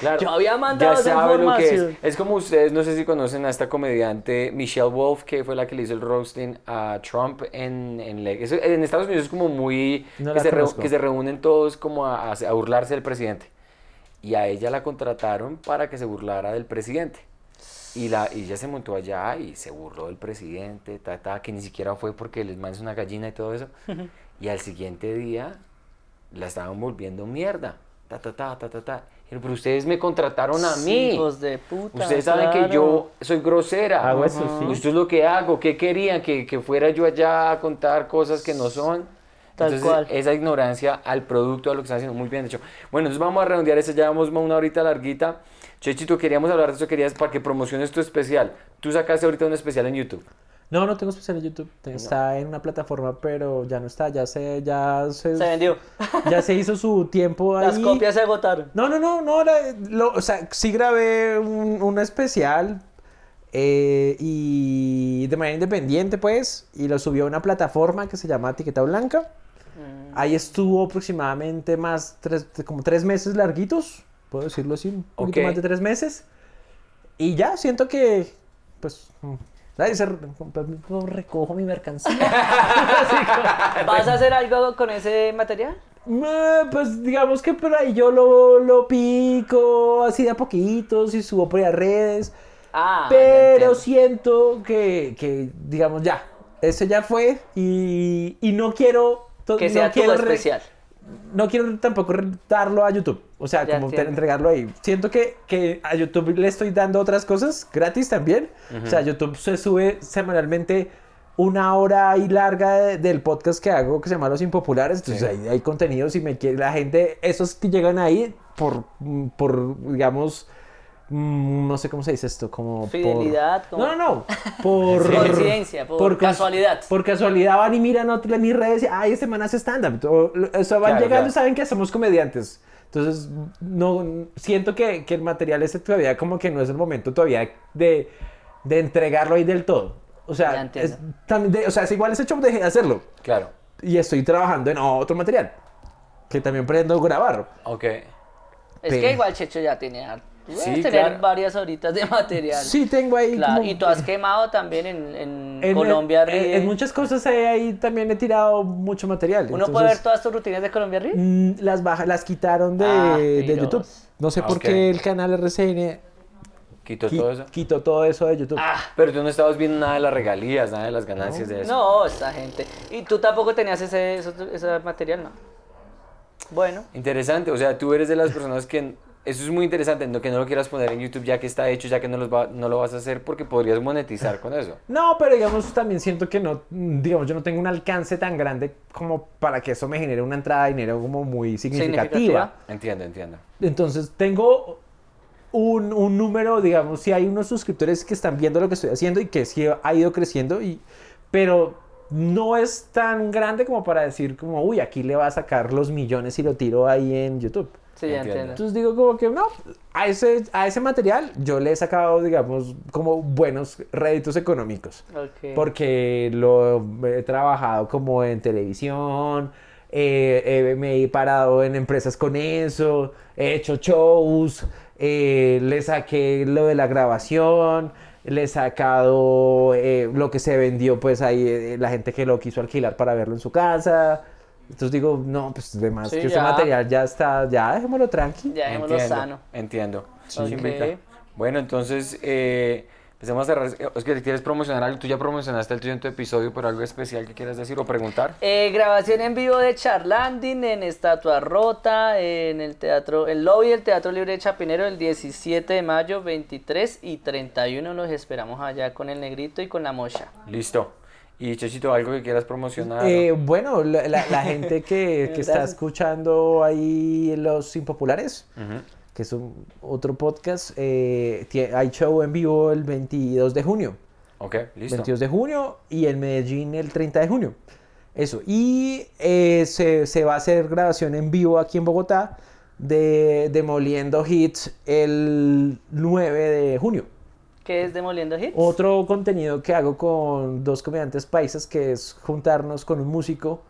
Claro. Yo había mandado ya esa sabe lo que es. información. Es como ustedes, no sé si conocen a esta comediante Michelle Wolf, que fue la que le hizo el roasting a Trump en, en, en Estados Unidos es como muy... No que, la se conozco. que se reúnen todos como a, a- a burlarse del presidente. Y a ella la contrataron para que se burlara del presidente. Y, la, y ella se montó allá y se burló del presidente, ta, ta, que ni siquiera fue porque les mandes una gallina y todo eso. y al siguiente día la estaban volviendo mierda. Ta, ta, ta, ta, ta, ta. Pero ustedes me contrataron a mí. Hijos de puta. Ustedes saben que yo soy grosera. Hago eso, sí. Esto es lo que hago. ¿Qué querían? ¿Que, que fuera yo allá a contar cosas que no son. Tal Entonces, cual. esa ignorancia al producto, a lo que están haciendo, muy bien hecho. Bueno, entonces vamos a redondear eso, ya vamos una horita larguita. Chechito, queríamos hablar de eso, querías para que promociones tu especial. Tú sacaste ahorita un especial en YouTube. No, no tengo especial en YouTube. Está en una plataforma, pero ya no está. Ya se, ya se, Se vendió. ya se hizo su tiempo ahí. Las copias se agotaron. No, no, no, no. la- lo- o sea, sí grabé un, un especial eh, y de manera independiente, pues, y lo subí a una plataforma que se llama Etiqueta Blanca. Ahí estuvo aproximadamente más, tres, como tres meses larguitos, puedo decirlo así, un poquito Ok. más de tres meses. Y ya, siento que, pues, mm, nadie se re- recojo mi mercancía. ¿Vas a hacer algo con ese material? Pues digamos que por ahí yo lo, lo pico así de a poquitos y subo por ahí a redes. Ah, pero siento que, que, digamos, ya. Eso ya fue y, y no quiero. que no sea quiero todo especial. No quiero tampoco darlo a YouTube. O sea, Ya como entiendo. entregarlo ahí. Siento que, que a YouTube le estoy dando otras cosas gratis también. O sea, YouTube se sube semanalmente una hora y larga de- del podcast que hago que se llama Los Impopulares. Entonces ahí hay contenidos y me quiere la gente, esos que llegan ahí por, por digamos, no sé cómo se dice esto, como por- Fidelidad, como- No, no, no. Por Coincidencia, por cons- casualidad. Por casualidad van y miran otras mis redes y, ay, este man hace stand-up. O, o sea, van Claro, llegando claro. y saben que somos comediantes. Entonces, no, siento que, que el material ese todavía como que no es el momento todavía de, de entregarlo ahí del todo. O sea, es, también de- o sea, es igual ese show dejé de hacerlo. Claro. Y estoy trabajando en otro material que también pretendo grabar. Ok. Es Pe- que igual Checho ya tiene debes Sí, tener claro. varias horitas de material. Sí, tengo ahí Claro, como- y tú has quemado también en, en en- Colombia en, Ríe. en muchas cosas ahí, ahí también he tirado mucho material. Uno puede ver todas tus rutinas de Colombia Ríe. Mm, Las baja, las quitaron de, Ah, de. YouTube. No sé Ah, por qué el canal RCN Quito qui- todo eso. quitó todo eso de YouTube. Ah, Pero tú no estabas viendo nada de las regalías, nada de las ganancias de eso. no, esta gente. Y tú tampoco tenías ese, eso- ese material, ¿no? Bueno, Interesante, o sea, tú eres de las personas que... Eso es muy interesante, no, que no lo quieras poner en YouTube ya que está hecho, ya que no, los va- no lo vas a hacer porque podrías monetizar con eso. No, pero digamos, también siento que no, digamos, yo no tengo un alcance tan grande como para que eso me genere una entrada de dinero como muy significativa. Significativa. Entiendo, entiendo. Entonces tengo un, un número, digamos, si hay unos suscriptores que están viendo lo que estoy haciendo y que sí ha ido creciendo, y, pero no es tan grande como para decir como, uy, aquí le va a sacar los millones y lo tiro ahí en YouTube. Sí, ya Entiendo. entiendo. Entonces digo como que no, a ese, a ese material yo le he sacado, digamos, como buenos réditos económicos. Porque lo he trabajado como en televisión, eh, eh, me he parado en empresas con eso, he hecho shows, eh, le saqué lo de la grabación, le he sacado eh, lo que se vendió, pues ahí eh, la gente que lo quiso alquilar para verlo en su casa. Entonces digo, no, pues además Sí, que ese ya. material ya está, ya dejémoslo tranqui. Ya dejémoslo Entiendo, sano. Entiendo. Ok. Chimbita. Bueno, entonces, eh, empecemos a cerrar. Es que quieres promocionar algo. Tú ya promocionaste el tuyo en tu episodio, pero algo especial que quieras decir o preguntar. Eh, grabación en vivo de Charlanding en Estatua Rota, en el teatro, el lobby del Teatro Libre de Chapinero el 17 de mayo, 23 y 31 los esperamos allá con el negrito y con la mocha. Listo. Y Chechito, algo que quieras promocionar. Eh, bueno, la, la- la gente que, que está escuchando ahí Los Impopulares, Ujú. que es un, otro podcast, eh, hay show en vivo el 22 de junio. Ok, listo. 22 de junio y en Medellín el 30 de junio. Eso. Y eh, se, se va a hacer grabación en vivo aquí en Bogotá de Demoliendo Hits el 9 de junio. ¿Qué es Demoliendo Hits? Otro contenido que hago con dos comediantes paisas que es juntarnos con un músico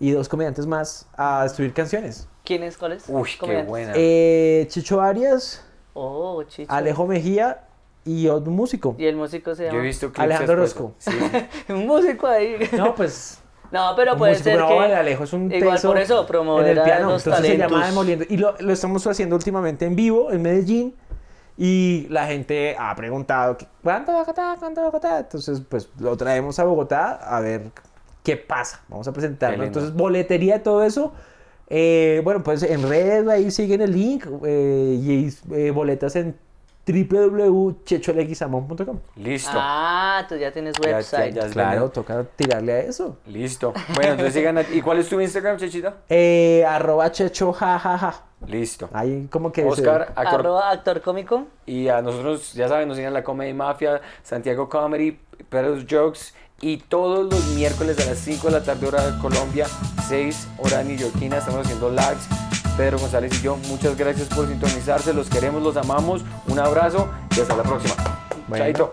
y dos comediantes más a destruir canciones. ¿Quién es? ¿Cuál es? Uy, qué buena. Eh, Chicho Arias, Oh, chicho. Alejo Mejía y otro músico. Y el músico se Yo he llama... visto Alejandro. Orozco. Sí. Un músico ahí. No, pues No, pero puede músico, ser no, que... el Alejo es un Igual por eso, en promover el a piano. los Entonces se llama talentos. Demoliendo. Y lo, lo estamos haciendo últimamente en vivo en Medellín. Y la gente ha preguntado, que, ¿cuánto Bogotá? ¿Cuánto Bogotá? Entonces, pues lo traemos a Bogotá a ver qué pasa. Vamos a presentarlo. Entonces, boletería todo eso. eh, bueno, pues en redes ahí siguen el link eh, y eh, boletas en www.checholeguizamón.com. Listo. Ah, tú ya tienes Ya- ya- website. ya Claro, toca tirarle a eso. Listo. Bueno, entonces sigan. a- ¿Y cuál es tu Instagram, Chechito? Eh, arroba checho jajaja. Listo. Ahí como que... se- Oscar, actor. Arroba actor cómico. Y a nosotros, ya saben, nos siguen la Comedy Mafia, Santiago Comedy, Pedro's Jokes. Y todos los miércoles a las 5 de la tarde, hora de Colombia, 6 hora neoyorquina, estamos haciendo lives. Pedro González y yo, muchas gracias por sintonizarse. Los queremos, los amamos. Un abrazo y hasta la próxima. Bueno. Chaito.